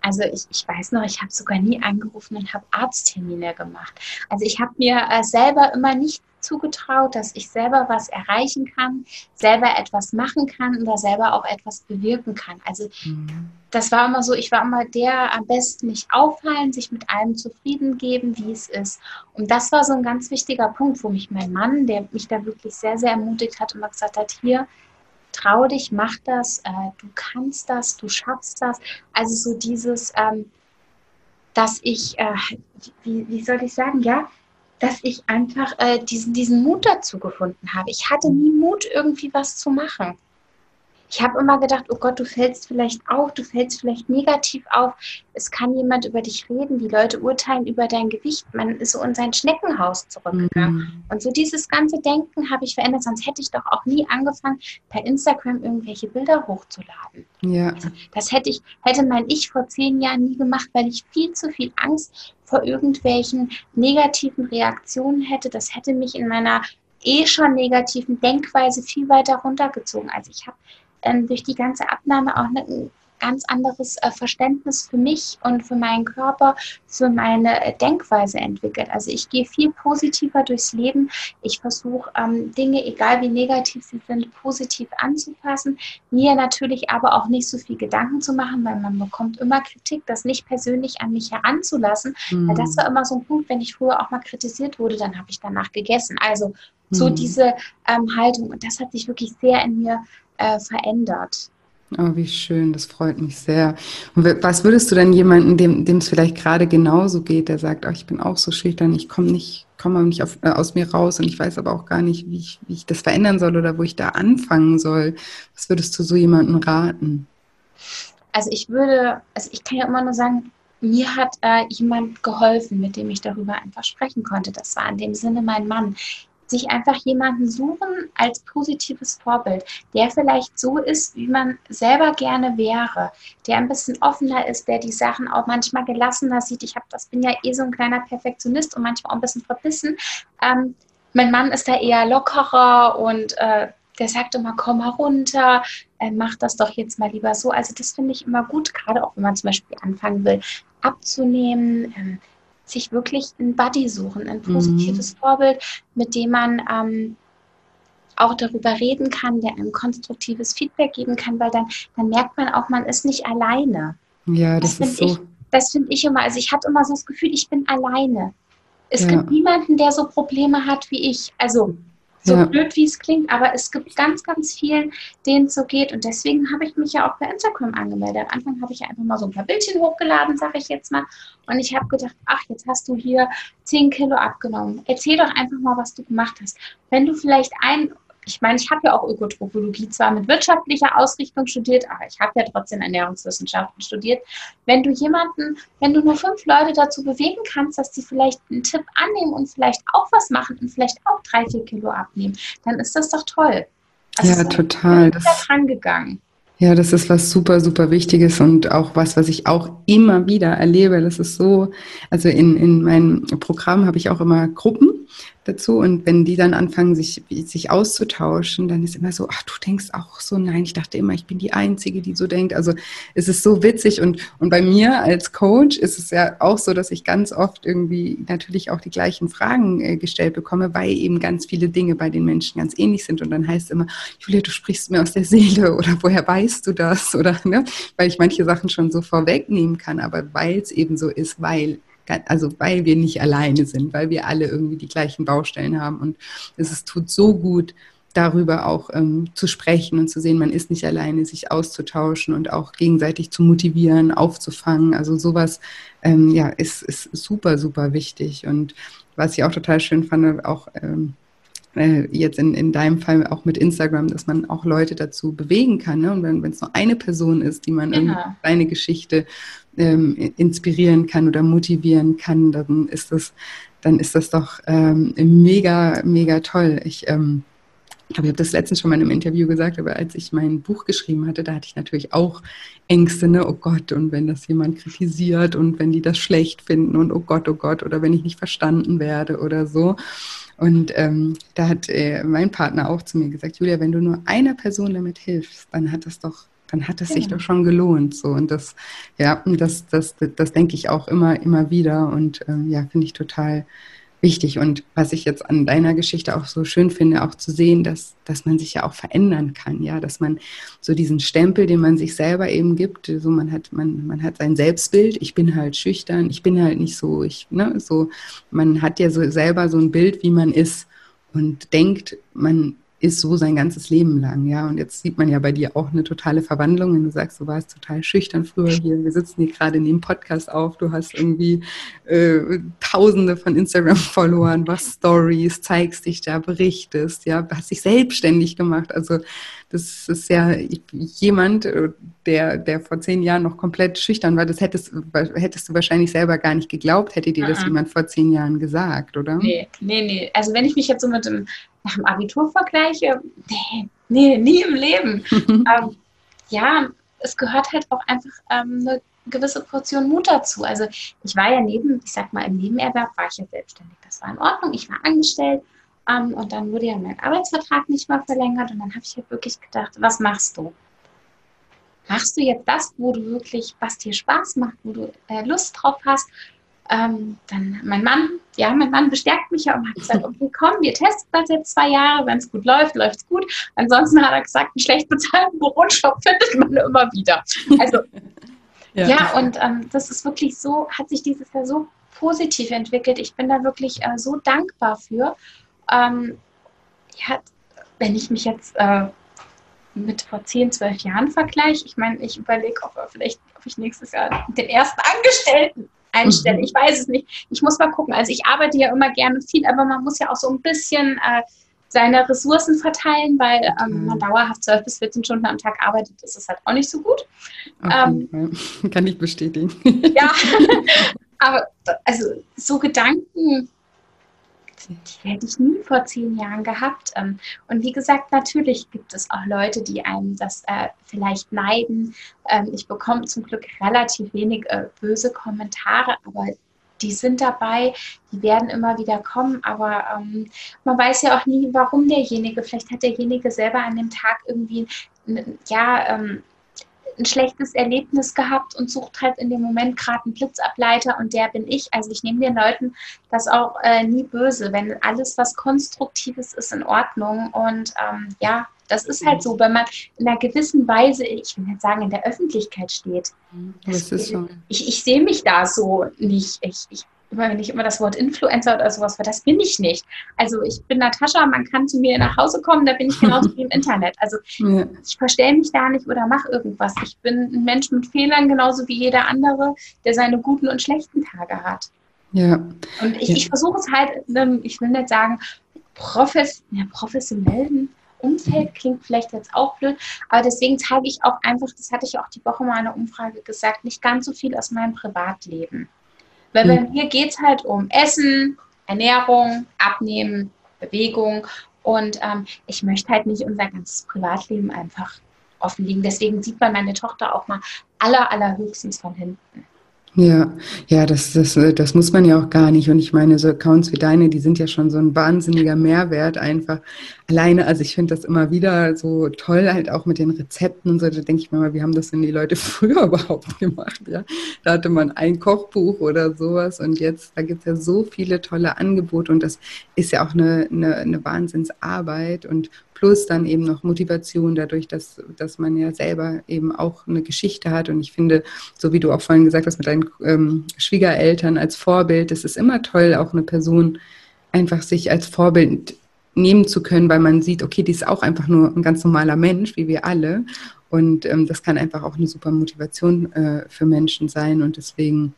Also ich, ich weiß noch, ich habe sogar nie angerufen und habe Arzttermine gemacht. Also ich habe mir äh, selber immer nicht zugetraut, dass ich selber was erreichen kann, selber etwas machen kann oder selber auch etwas bewirken kann. Also mhm. das war immer so, ich war immer der am besten nicht auffallen, sich mit allem zufrieden geben, wie es ist. Und das war so ein ganz wichtiger Punkt, wo mich mein Mann, der mich da wirklich sehr, sehr ermutigt hat, immer gesagt hat, hier, trau dich, mach das, äh, du kannst das, du schaffst das. Also so dieses, ähm, dass ich, äh, wie, wie soll ich sagen, ja, dass ich einfach äh, diesen, diesen Mut dazu gefunden habe. Ich hatte nie Mut, irgendwie was zu machen ich habe immer gedacht, oh Gott, du fällst vielleicht auf, du fällst vielleicht negativ auf. Es kann jemand über dich reden, die Leute urteilen über dein Gewicht. Man ist so in sein Schneckenhaus zurückgegangen. Mhm. Und so dieses ganze Denken habe ich verändert, sonst hätte ich doch auch nie angefangen, per Instagram irgendwelche Bilder hochzuladen. Ja. Also das hätte ich, hätte mein Ich vor zehn Jahren nie gemacht, weil ich viel zu viel Angst vor irgendwelchen negativen Reaktionen hätte. Das hätte mich in meiner eh schon negativen Denkweise viel weiter runtergezogen. Also ich habe ähm, durch die ganze Abnahme auch ein ganz anderes äh, Verständnis für mich und für meinen Körper, für meine äh, Denkweise entwickelt. Also ich gehe viel positiver durchs Leben. Ich versuche ähm, Dinge, egal wie negativ sie sind, positiv anzupassen. Mir natürlich aber auch nicht so viel Gedanken zu machen, weil man bekommt immer Kritik, das nicht persönlich an mich heranzulassen. Mhm. Weil das war immer so ein Punkt, wenn ich früher auch mal kritisiert wurde, dann habe ich danach gegessen. Also so mhm. diese ähm, Haltung und das hat sich wirklich sehr in mir äh, verändert. Oh, wie schön, das freut mich sehr. Und was würdest du denn jemandem, dem, es vielleicht gerade genauso geht, der sagt, oh, ich bin auch so schüchtern, ich komme nicht, komme nicht auf, äh, aus mir raus und ich weiß aber auch gar nicht, wie ich, wie ich das verändern soll oder wo ich da anfangen soll. Was würdest du so jemandem raten? Also ich würde, also ich kann ja immer nur sagen, mir hat äh, jemand geholfen, mit dem ich darüber einfach sprechen konnte. Das war in dem Sinne mein Mann sich einfach jemanden suchen als positives Vorbild, der vielleicht so ist, wie man selber gerne wäre, der ein bisschen offener ist, der die Sachen auch manchmal gelassener sieht. Ich habe das bin ja eh so ein kleiner Perfektionist und manchmal auch ein bisschen verbissen. Ähm, mein Mann ist da eher lockerer und äh, der sagt immer, komm mal runter, äh, mach das doch jetzt mal lieber so. Also das finde ich immer gut, gerade auch wenn man zum Beispiel anfangen will, abzunehmen. Ähm, sich wirklich ein Buddy suchen, ein positives mhm. Vorbild, mit dem man ähm, auch darüber reden kann, der einem konstruktives Feedback geben kann, weil dann, dann merkt man auch, man ist nicht alleine. Ja, das, das ist so. Ich, das finde ich immer. Also ich hatte immer so das Gefühl, ich bin alleine. Es ja. gibt niemanden, der so Probleme hat wie ich. Also so ja. blöd wie es klingt, aber es gibt ganz, ganz vielen, denen es so geht. Und deswegen habe ich mich ja auch bei Instagram angemeldet. Am Anfang habe ich einfach mal so ein paar Bildchen hochgeladen, sage ich jetzt mal. Und ich habe gedacht, ach, jetzt hast du hier 10 Kilo abgenommen. Erzähl doch einfach mal, was du gemacht hast. Wenn du vielleicht ein ich meine, ich habe ja auch Ökotropologie zwar mit wirtschaftlicher Ausrichtung studiert, aber ich habe ja trotzdem Ernährungswissenschaften studiert. Wenn du jemanden, wenn du nur fünf Leute dazu bewegen kannst, dass sie vielleicht einen Tipp annehmen und vielleicht auch was machen und vielleicht auch drei, vier Kilo abnehmen, dann ist das doch toll. Also ja, total. Ich bin da dran gegangen. Ja, das ist was super, super Wichtiges und auch was, was ich auch immer wieder erlebe. Das ist so, also in, in meinem Programm habe ich auch immer Gruppen dazu. Und wenn die dann anfangen, sich, sich auszutauschen, dann ist immer so, ach, du denkst auch so, nein, ich dachte immer, ich bin die Einzige, die so denkt. Also es ist so witzig. Und, und bei mir als Coach ist es ja auch so, dass ich ganz oft irgendwie natürlich auch die gleichen Fragen äh, gestellt bekomme, weil eben ganz viele Dinge bei den Menschen ganz ähnlich sind. Und dann heißt es immer, Julia, du sprichst mir aus der Seele oder woher weißt du das? Oder ne? weil ich manche Sachen schon so vorwegnehmen kann, aber weil es eben so ist, weil also weil wir nicht alleine sind, weil wir alle irgendwie die gleichen Baustellen haben. Und es ist, tut so gut, darüber auch ähm, zu sprechen und zu sehen, man ist nicht alleine, sich auszutauschen und auch gegenseitig zu motivieren, aufzufangen. Also sowas ähm, ja, ist, ist super, super wichtig. Und was ich auch total schön fand, auch ähm, äh, jetzt in, in deinem Fall auch mit Instagram, dass man auch Leute dazu bewegen kann. Ne? Und wenn es nur eine Person ist, die man ja. irgendwie seine Geschichte ähm, inspirieren kann oder motivieren kann, dann ist das, dann ist das doch ähm, mega, mega toll. Ich ähm, ich habe das letztens schon mal in einem Interview gesagt, aber als ich mein Buch geschrieben hatte, da hatte ich natürlich auch Ängste, ne? oh Gott, und wenn das jemand kritisiert und wenn die das schlecht finden und oh Gott, oh Gott, oder wenn ich nicht verstanden werde oder so. Und ähm, da hat äh, mein Partner auch zu mir gesagt, Julia, wenn du nur einer Person damit hilfst, dann hat das doch dann hat es sich doch schon gelohnt. So. Und das, ja, das, das, das, das denke ich auch immer, immer wieder und ähm, ja, finde ich total wichtig. Und was ich jetzt an deiner Geschichte auch so schön finde, auch zu sehen, dass, dass man sich ja auch verändern kann, ja, dass man so diesen Stempel, den man sich selber eben gibt, so man hat, man, man hat sein Selbstbild, ich bin halt schüchtern, ich bin halt nicht so, ich, ne, so, man hat ja so selber so ein Bild, wie man ist und denkt, man ist so sein ganzes Leben lang, ja. Und jetzt sieht man ja bei dir auch eine totale Verwandlung, wenn du sagst, du warst total schüchtern früher hier. Wir sitzen hier gerade in dem Podcast auf. Du hast irgendwie äh, Tausende von Instagram-Followern, was Stories, zeigst dich da, berichtest, ja, hast dich selbstständig gemacht. Also das ist ja jemand, der, der vor zehn Jahren noch komplett schüchtern war. Das hättest, hättest du wahrscheinlich selber gar nicht geglaubt, hätte dir das -uh. jemand vor zehn Jahren gesagt, oder? Nee, nee, nee. Also wenn ich mich jetzt so mit dem nach dem Abitur vergleiche, nee, nee, nie im Leben. ähm, ja, es gehört halt auch einfach ähm, eine gewisse Portion Mut dazu. Also ich war ja neben, ich sag mal, im Nebenerwerb war ich ja selbstständig. Das war in Ordnung. Ich war angestellt ähm, und dann wurde ja mein Arbeitsvertrag nicht mal verlängert und dann habe ich halt wirklich gedacht, was machst du? Machst du jetzt das, wo du wirklich, was dir Spaß macht, wo du äh, Lust drauf hast ähm, dann mein Mann, ja, mein Mann bestärkt mich ja und hat gesagt, okay, komm, wir testen das jetzt zwei Jahre, wenn es gut läuft, läuft es gut. Ansonsten hat er gesagt, einen schlecht bezahlten Bürojob findet man immer wieder. Also ja. ja, und ähm, das ist wirklich so, hat sich dieses Jahr so positiv entwickelt. Ich bin da wirklich äh, so dankbar für. Ähm, ja, wenn ich mich jetzt äh, mit vor 10, 12 Jahren vergleiche, ich meine, ich überlege, ob, vielleicht, ob ich nächstes Jahr den ersten Angestellten einstelle. Mhm. Ich weiß es nicht. Ich muss mal gucken. Also ich arbeite ja immer gerne viel, aber man muss ja auch so ein bisschen äh, seine Ressourcen verteilen, weil ähm, mhm. man dauerhaft 12 bis 14 Stunden am Tag arbeitet, ist es halt auch nicht so gut. Ähm, Kann ich bestätigen. Ja, aber also so Gedanken die hätte ich nie vor zehn Jahren gehabt. Ähm, und wie gesagt, natürlich gibt es auch Leute, die einem das äh, vielleicht neiden. Ähm, ich bekomme zum Glück relativ wenig äh, böse Kommentare, aber die sind dabei, die werden immer wieder kommen, aber ähm, man weiß ja auch nie, warum derjenige, vielleicht hat derjenige selber an dem Tag irgendwie, ja, ähm, ein schlechtes Erlebnis gehabt und sucht halt in dem Moment gerade einen Blitzableiter und der bin ich. Also ich nehme den Leuten das auch äh, nie böse, wenn alles, was Konstruktives ist, in Ordnung. Und ähm, ja, das ist halt so, wenn man in einer gewissen Weise, ich will nicht sagen, in der Öffentlichkeit steht. Das, das ist so. Ich, ich sehe mich da so nicht. Ich, ich wenn ich immer das Wort Influencer oder sowas, weil das bin ich nicht. Also ich bin Natascha, man kann zu mir nach Hause kommen, da bin ich genauso wie im Internet. Also ja. ich verstelle mich da nicht oder mache irgendwas. Ich bin ein Mensch mit Fehlern, genauso wie jeder andere, der seine guten und schlechten Tage hat. Ja. Und ich, ja. ich versuche es halt, ich will nicht sagen, profes ja, professionellen Umfeld klingt vielleicht jetzt auch blöd, aber deswegen zeige ich auch einfach, das hatte ich auch die Woche mal in einer Umfrage gesagt, nicht ganz so viel aus meinem Privatleben. Weil bei hm. mir geht es halt um Essen, Ernährung, Abnehmen, Bewegung und ähm, ich möchte halt nicht unser ganzes Privatleben einfach offenlegen. Deswegen sieht man meine Tochter auch mal aller, allerhöchstens von hinten. Ja, ja, das, das, das muss man ja auch gar nicht. Und ich meine, so Accounts wie deine, die sind ja schon so ein wahnsinniger Mehrwert einfach. Alleine, also ich finde das immer wieder so toll, halt auch mit den Rezepten und so. Da denke ich mir mal, wie haben das denn die Leute früher überhaupt gemacht? Ja, da hatte man ein Kochbuch oder sowas und jetzt, da gibt es ja so viele tolle Angebote und das ist ja auch eine, eine, eine Wahnsinnsarbeit und plus dann eben noch Motivation dadurch, dass, dass man ja selber eben auch eine Geschichte hat. Und ich finde, so wie du auch vorhin gesagt hast, mit deinen ähm, Schwiegereltern als Vorbild, es ist immer toll, auch eine Person einfach sich als Vorbild nehmen zu können, weil man sieht, okay, die ist auch einfach nur ein ganz normaler Mensch, wie wir alle. Und ähm, das kann einfach auch eine super Motivation äh, für Menschen sein. Und deswegen,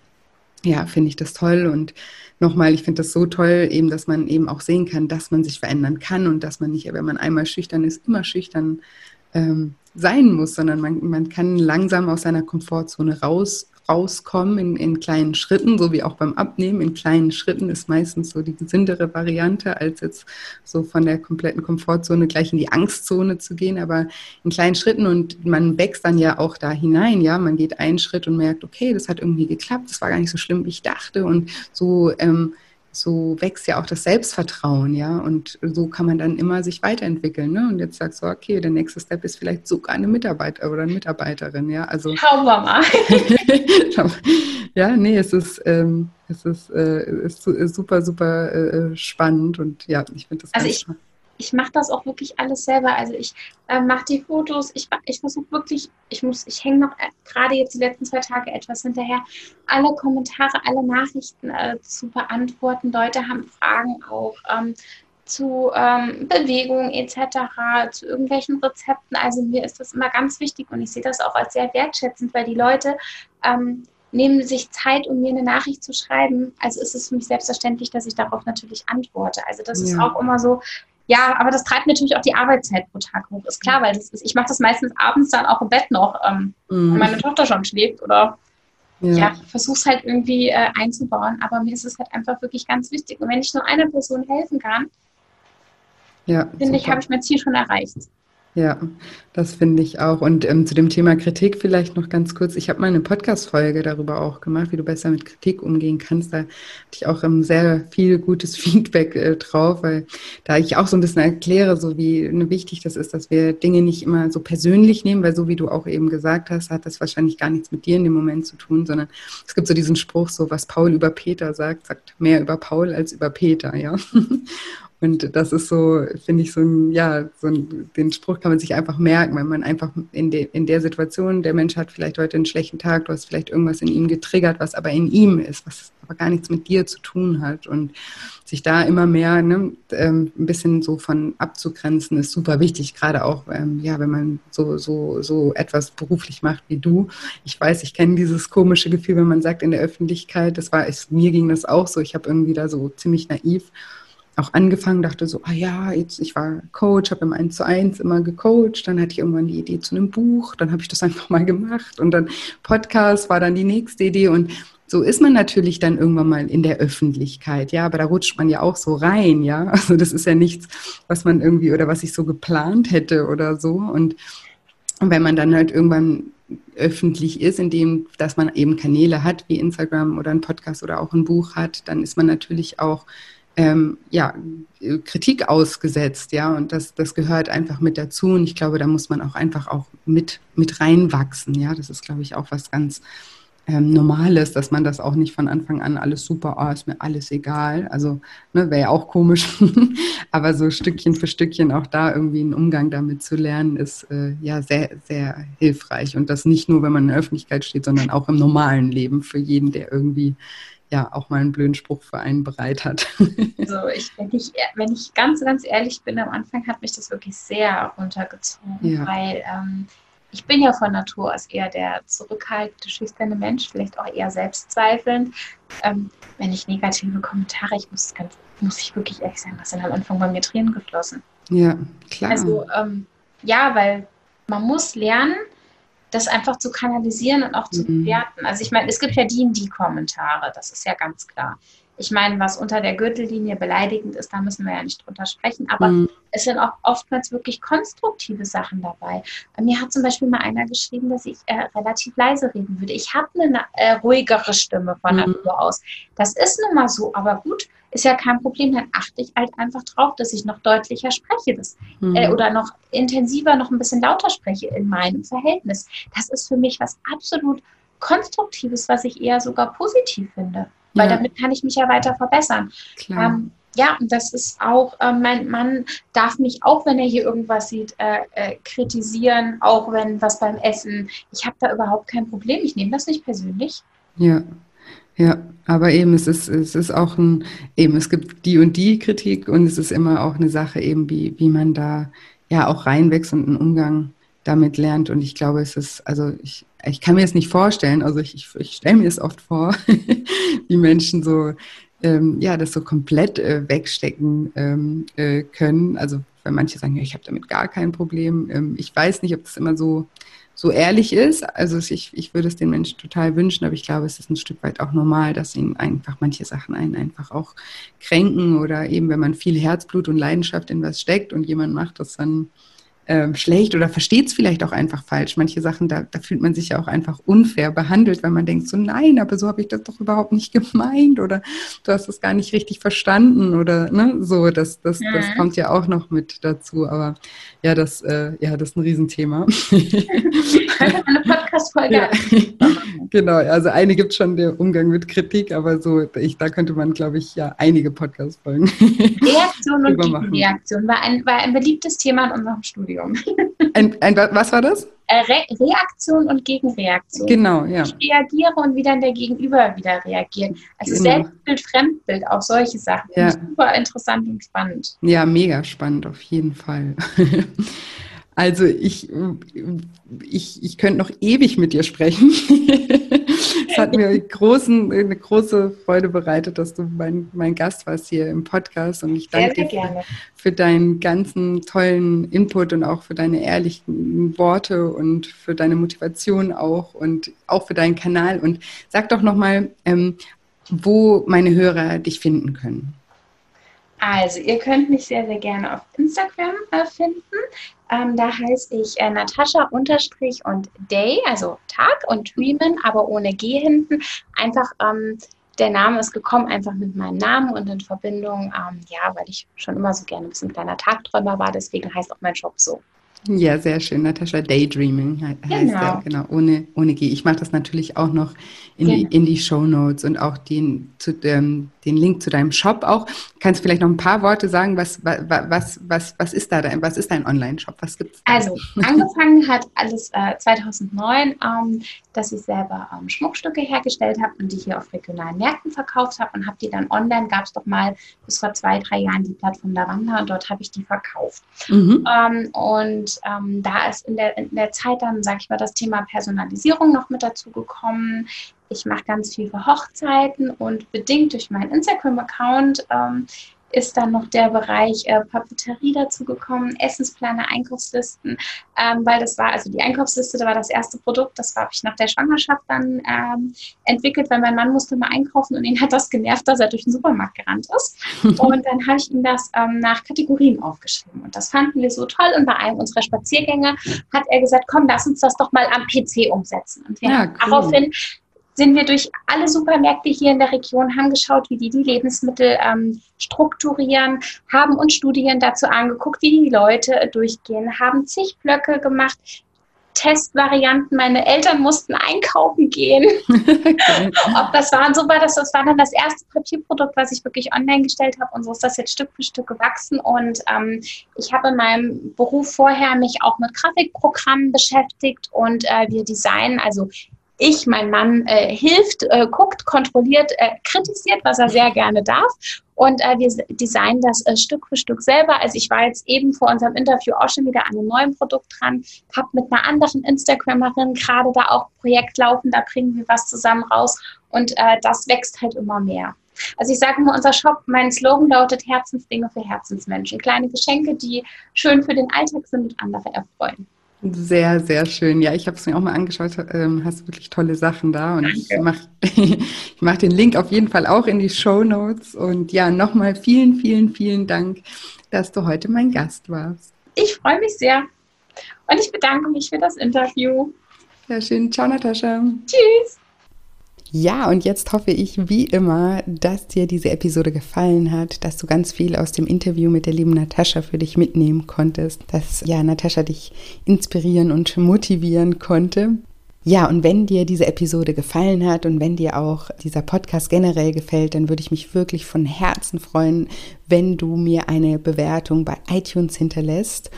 ja, finde ich das toll. Und nochmal, ich finde das so toll, eben, dass man eben auch sehen kann, dass man sich verändern kann und dass man nicht, wenn man einmal schüchtern ist, immer schüchtern ähm, sein muss, sondern man, man kann langsam aus seiner Komfortzone raus, rauskommen in, in kleinen Schritten, so wie auch beim Abnehmen. In kleinen Schritten ist meistens so die gesündere Variante, als jetzt so von der kompletten Komfortzone gleich in die Angstzone zu gehen, aber in kleinen Schritten und man wächst dann ja auch da hinein, ja. Man geht einen Schritt und merkt, okay, das hat irgendwie geklappt, das war gar nicht so schlimm, wie ich dachte und so ähm, so wächst ja auch das Selbstvertrauen, ja, und so kann man dann immer sich weiterentwickeln, ne? Und jetzt sagst du, okay, der nächste Step ist vielleicht sogar eine Mitarbeiter oder eine Mitarbeiterin, ja, also. Schauen wir mal. ja, nee, es ist, ähm, es ist, äh, ist, super, super äh, spannend und ja, ich finde das also ganz ich, spannend ich mache das auch wirklich alles selber. Also ich äh, mache die Fotos, ich, ich versuche wirklich, ich muss, ich hänge noch äh, gerade jetzt die letzten zwei Tage etwas hinterher, alle Kommentare, alle Nachrichten äh, zu beantworten. Leute haben Fragen auch ähm, zu ähm, Bewegung etc., zu irgendwelchen Rezepten. Also mir ist das immer ganz wichtig und ich sehe das auch als sehr wertschätzend, weil die Leute ähm, nehmen sich Zeit, um mir eine Nachricht zu schreiben. Also ist es für mich selbstverständlich, dass ich darauf natürlich antworte. Also das ja. ist auch immer so, ja, aber das treibt natürlich auch die Arbeitszeit pro Tag hoch. Ist klar, weil das ist, ich mache das meistens abends dann auch im Bett noch, ähm, mhm. wenn meine Tochter schon schläft oder ja, ja versuch's halt irgendwie äh, einzubauen. Aber mir ist es halt einfach wirklich ganz wichtig. Und wenn ich nur einer Person helfen kann, ja, finde ich, habe ich mein Ziel schon erreicht. Ja, das finde ich auch. Und ähm, zu dem Thema Kritik vielleicht noch ganz kurz. Ich habe mal eine Podcast-Folge darüber auch gemacht, wie du besser mit Kritik umgehen kannst. Da hatte ich auch ähm, sehr viel gutes Feedback äh, drauf, weil da ich auch so ein bisschen erkläre, so wie ne, wichtig das ist, dass wir Dinge nicht immer so persönlich nehmen, weil so wie du auch eben gesagt hast, hat das wahrscheinlich gar nichts mit dir in dem Moment zu tun, sondern es gibt so diesen Spruch, so was Paul über Peter sagt, sagt mehr über Paul als über Peter, ja. Und das ist so, finde ich, so ein, ja, so ein, den Spruch kann man sich einfach merken, wenn man einfach in, de, in der Situation, der Mensch hat vielleicht heute einen schlechten Tag, du hast vielleicht irgendwas in ihm getriggert, was aber in ihm ist, was aber gar nichts mit dir zu tun hat. Und sich da immer mehr ne, ähm, ein bisschen so von abzugrenzen, ist super wichtig, gerade auch, ähm, ja, wenn man so, so, so etwas beruflich macht wie du. Ich weiß, ich kenne dieses komische Gefühl, wenn man sagt in der Öffentlichkeit, das war, es, mir ging das auch so, ich habe irgendwie da so ziemlich naiv auch angefangen, dachte so, ah ja, jetzt, ich war Coach, habe im 1 zu 1 immer gecoacht, dann hatte ich irgendwann die Idee zu einem Buch, dann habe ich das einfach mal gemacht und dann Podcast war dann die nächste Idee und so ist man natürlich dann irgendwann mal in der Öffentlichkeit, ja, aber da rutscht man ja auch so rein, ja, also das ist ja nichts, was man irgendwie oder was ich so geplant hätte oder so und, und wenn man dann halt irgendwann öffentlich ist, indem dass man eben Kanäle hat wie Instagram oder ein Podcast oder auch ein Buch hat, dann ist man natürlich auch ähm, ja, Kritik ausgesetzt, ja, und das, das gehört einfach mit dazu. Und ich glaube, da muss man auch einfach auch mit, mit reinwachsen, ja. Das ist, glaube ich, auch was ganz ähm, Normales, dass man das auch nicht von Anfang an alles super, oh, ist mir alles egal. Also ne, wäre ja auch komisch. Aber so Stückchen für Stückchen auch da irgendwie einen Umgang damit zu lernen, ist äh, ja sehr, sehr hilfreich. Und das nicht nur, wenn man in der Öffentlichkeit steht, sondern auch im normalen Leben für jeden, der irgendwie ja auch mal einen blöden Spruch für einen bereit hat. Also ich, wenn ich, wenn ich ganz, ganz ehrlich bin, am Anfang hat mich das wirklich sehr runtergezogen, ja. weil ähm, ich bin ja von Natur aus eher der zurückhaltende, schüchterne Mensch, vielleicht auch eher selbstzweifelnd. Ähm, wenn ich negative Kommentare, ich muss ganz, muss ich wirklich ehrlich sein, das sind am Anfang bei mir Tränen geflossen. Ja, klar. Also ähm, ja, weil man muss lernen, das einfach zu kanalisieren und auch zu mhm. bewerten. Also ich meine, es gibt ja die und die Kommentare, das ist ja ganz klar. Ich meine, was unter der Gürtellinie beleidigend ist, da müssen wir ja nicht drunter sprechen. Aber mhm. es sind auch oftmals wirklich konstruktive Sachen dabei. Mir hat zum Beispiel mal einer geschrieben, dass ich äh, relativ leise reden würde. Ich habe eine äh, ruhigere Stimme von mhm. Natur aus. Das ist nun mal so, aber gut, ist ja kein Problem. Dann achte ich halt einfach drauf, dass ich noch deutlicher spreche das, mhm. äh, oder noch intensiver, noch ein bisschen lauter spreche in meinem Verhältnis. Das ist für mich was absolut Konstruktives, was ich eher sogar positiv finde weil ja. damit kann ich mich ja weiter verbessern. Ähm, ja, und das ist auch, äh, mein Mann darf mich auch, wenn er hier irgendwas sieht, äh, äh, kritisieren, auch wenn was beim Essen, ich habe da überhaupt kein Problem, ich nehme das nicht persönlich. Ja, ja, aber eben, es ist, es ist auch ein, eben, es gibt die und die Kritik und es ist immer auch eine Sache eben, wie, wie man da ja auch reinwächst und einen Umgang damit lernt. Und ich glaube, es ist, also ich, ich kann mir es nicht vorstellen, also ich, ich, ich stelle mir es oft vor, wie Menschen so, ähm, ja, das so komplett äh, wegstecken ähm, äh, können. Also weil manche sagen, ja, ich habe damit gar kein Problem. Ähm, ich weiß nicht, ob das immer so, so ehrlich ist. Also ich, ich würde es den Menschen total wünschen, aber ich glaube, es ist ein Stück weit auch normal, dass ihnen einfach manche Sachen einen einfach auch kränken oder eben, wenn man viel Herzblut und Leidenschaft in was steckt und jemand macht das dann ähm, schlecht oder versteht es vielleicht auch einfach falsch. Manche Sachen, da, da, fühlt man sich ja auch einfach unfair behandelt, weil man denkt so, nein, aber so habe ich das doch überhaupt nicht gemeint oder du hast es gar nicht richtig verstanden oder ne, so, das, das, ja. das kommt ja auch noch mit dazu. Aber ja, das, äh, ja, das ist ein Riesenthema. eine Podcast-Folge. Ja. genau, also eine gibt schon der Umgang mit Kritik, aber so, ich, da könnte man, glaube ich, ja einige Podcast-Folgen. Reaktion und Gegenreaktion war ein, war ein beliebtes Thema in unserem Studium. Entschuldigung. Ein, ein, was war das? Äh, Re Reaktion und Gegenreaktion. Genau, ja. Ich reagiere und wie dann der Gegenüber wieder reagiert. Also genau. Selbstbild, Fremdbild, auch solche Sachen. Ja. Super interessant und spannend. Ja, mega spannend, auf jeden Fall. Also ich, ich, ich könnte noch ewig mit dir sprechen. es hat mir großen, eine große Freude bereitet, dass du mein, mein Gast warst hier im Podcast und ich danke dir für, für, deinen ganzen tollen Input und auch für deine ehrlichen Worte und für deine Motivation auch und auch für deinen Kanal. Und sag doch nochmal, ähm, wo meine Hörer dich finden können. Also, ihr könnt mich sehr, sehr gerne auf Instagram äh, finden. Ähm, da heiße ich äh, Natascha unterstrich und Day, also Tag und Dreamen, aber ohne G hinten. Einfach, ähm, der Name ist gekommen einfach mit meinem Namen und in Verbindung, ähm, ja, weil ich schon immer so gerne ein bisschen kleiner Tagträumer war, deswegen heißt auch mein Shop so. Ja, sehr schön. Natascha Daydreaming heißt genau. er, genau, ohne, ohne G. Ich mache das natürlich auch noch in genau. die, in die Show Notes und auch den, zu, ähm, den Link zu deinem Shop auch. Kannst du vielleicht noch ein paar Worte sagen, was, was, was, was ist da dein, was ist dein Online-Shop? Was gibt's da? Also, angefangen hat alles äh, 2009, ähm, dass ich selber ähm, Schmuckstücke hergestellt habe und die hier auf regionalen Märkten verkauft habe und habe die dann online, gab es doch mal bis vor zwei, drei Jahren die Plattform Lavanda und dort habe ich die verkauft. Mhm. Ähm, und ähm, da ist in der, in der Zeit dann, sage ich mal, das Thema Personalisierung noch mit dazu gekommen. Ich mache ganz viel für Hochzeiten und bedingt durch meinen Instagram-Account ähm, ist dann noch der Bereich äh, Papeterie dazugekommen, Essensplaner, Einkaufslisten, ähm, weil das war, also die Einkaufsliste, da war das erste Produkt, das habe ich nach der Schwangerschaft dann ähm, entwickelt, weil mein Mann musste mal einkaufen und ihn hat das genervt, dass er durch den Supermarkt gerannt ist. und dann habe ich ihm das ähm, nach Kategorien aufgeschrieben und das fanden wir so toll und bei einem unserer Spaziergänge hat er gesagt, komm, lass uns das doch mal am PC umsetzen. Und wir ja, cool. daraufhin sind wir durch alle Supermärkte hier in der Region, haben geschaut, wie die die Lebensmittel ähm, strukturieren, haben uns Studien dazu angeguckt, wie die Leute durchgehen, haben zig Blöcke gemacht, Testvarianten. Meine Eltern mussten einkaufen gehen. Ob das war und so war das, das war dann das erste Papierprodukt, was ich wirklich online gestellt habe und so ist das jetzt Stück für Stück gewachsen und ähm, ich habe in meinem Beruf vorher mich auch mit Grafikprogrammen beschäftigt und äh, wir designen, also ich, mein Mann, äh, hilft, äh, guckt, kontrolliert, äh, kritisiert, was er sehr gerne darf. Und äh, wir designen das äh, Stück für Stück selber. Also ich war jetzt eben vor unserem Interview auch schon wieder an einem neuen Produkt dran, habe mit einer anderen Instagramerin gerade da auch ein Projekt laufen, da bringen wir was zusammen raus und äh, das wächst halt immer mehr. Also ich sage immer, unser Shop, mein Slogan lautet Herzensdinge für Herzensmenschen. Kleine Geschenke, die schön für den Alltag sind und andere erfreuen. Sehr, sehr schön. Ja, ich habe es mir auch mal angeschaut. Ähm, hast wirklich tolle Sachen da. Und Danke. ich mache ich mach den Link auf jeden Fall auch in die Show Notes. Und ja, nochmal vielen, vielen, vielen Dank, dass du heute mein Gast warst. Ich freue mich sehr. Und ich bedanke mich für das Interview. Sehr schön. Ciao, Natascha. Tschüss. Ja, und jetzt hoffe ich wie immer, dass dir diese Episode gefallen hat, dass du ganz viel aus dem Interview mit der lieben Natascha für dich mitnehmen konntest, dass ja Natascha dich inspirieren und motivieren konnte. Ja, und wenn dir diese Episode gefallen hat und wenn dir auch dieser Podcast generell gefällt, dann würde ich mich wirklich von Herzen freuen, wenn du mir eine Bewertung bei iTunes hinterlässt.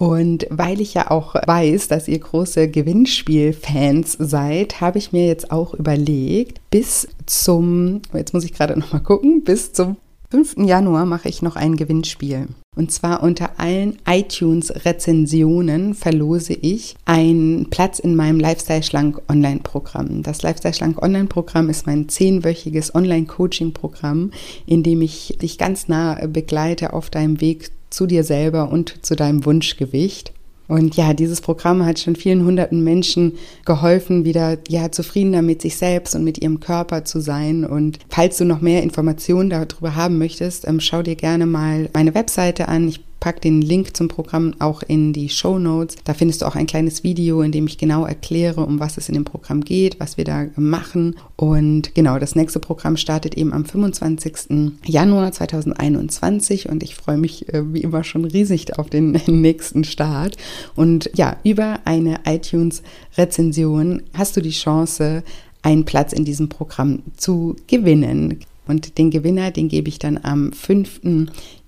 Und weil ich ja auch weiß, dass ihr große Gewinnspiel-Fans seid, habe ich mir jetzt auch überlegt, bis zum, jetzt muss ich gerade nochmal gucken, bis zum 5. Januar mache ich noch ein Gewinnspiel. Und zwar unter allen iTunes-Rezensionen verlose ich einen Platz in meinem Lifestyle Schlank Online-Programm. Das Lifestyle Schlank Online-Programm ist mein zehnwöchiges Online-Coaching-Programm, in dem ich dich ganz nah begleite auf deinem Weg zu dir selber und zu deinem Wunschgewicht. Und ja, dieses Programm hat schon vielen hunderten Menschen geholfen, wieder ja zufriedener mit sich selbst und mit ihrem Körper zu sein. Und falls du noch mehr Informationen darüber haben möchtest, ähm, schau dir gerne mal meine Webseite an. Ich pack den Link zum Programm auch in die Show Notes. Da findest du auch ein kleines Video, in dem ich genau erkläre, um was es in dem Programm geht, was wir da machen. Und genau, das nächste Programm startet eben am 25. Januar 2021 und ich freue mich äh, wie immer schon riesig auf den nächsten Start. Und ja, über eine iTunes-Rezension hast du die Chance, einen Platz in diesem Programm zu gewinnen. Und den Gewinner, den gebe ich dann am 5.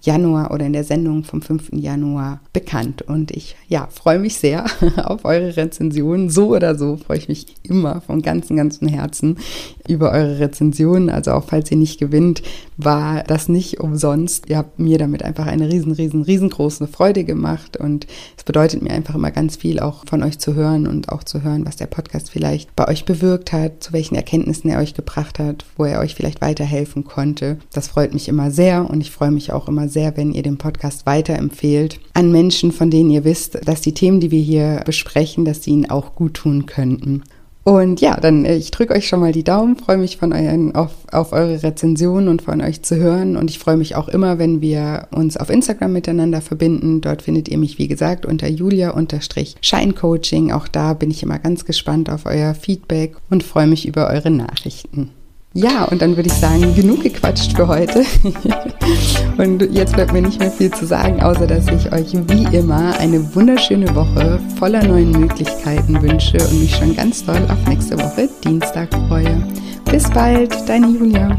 Januar oder in der Sendung vom 5. Januar bekannt. Und ich ja, freue mich sehr auf eure Rezensionen. So oder so freue ich mich immer von ganzem, ganzem Herzen über eure Rezensionen. Also auch falls ihr nicht gewinnt, war das nicht umsonst. Ihr habt mir damit einfach eine riesen, riesen, riesengroße Freude gemacht. Und es bedeutet mir einfach immer ganz viel, auch von euch zu hören und auch zu hören, was der Podcast vielleicht bei euch bewirkt hat, zu welchen Erkenntnissen er euch gebracht hat, wo er euch vielleicht weiterhelfen konnte. Das freut mich immer sehr und ich freue mich auch immer sehr, wenn ihr den Podcast weiterempfehlt an Menschen, von denen ihr wisst, dass die Themen, die wir hier besprechen, dass sie ihnen auch gut tun könnten. Und ja, dann äh, ich drücke euch schon mal die Daumen, freue mich von euren auf, auf eure Rezensionen und von euch zu hören. Und ich freue mich auch immer, wenn wir uns auf Instagram miteinander verbinden. Dort findet ihr mich, wie gesagt, unter julia-scheincoaching. Auch da bin ich immer ganz gespannt auf euer Feedback und freue mich über eure Nachrichten. Ja, und dann würde ich sagen, genug gequatscht für heute. und jetzt bleibt mir nicht mehr viel zu sagen, außer dass ich euch wie immer eine wunderschöne Woche voller neuen Möglichkeiten wünsche und mich schon ganz doll auf nächste Woche Dienstag freue. Bis bald, deine Julia.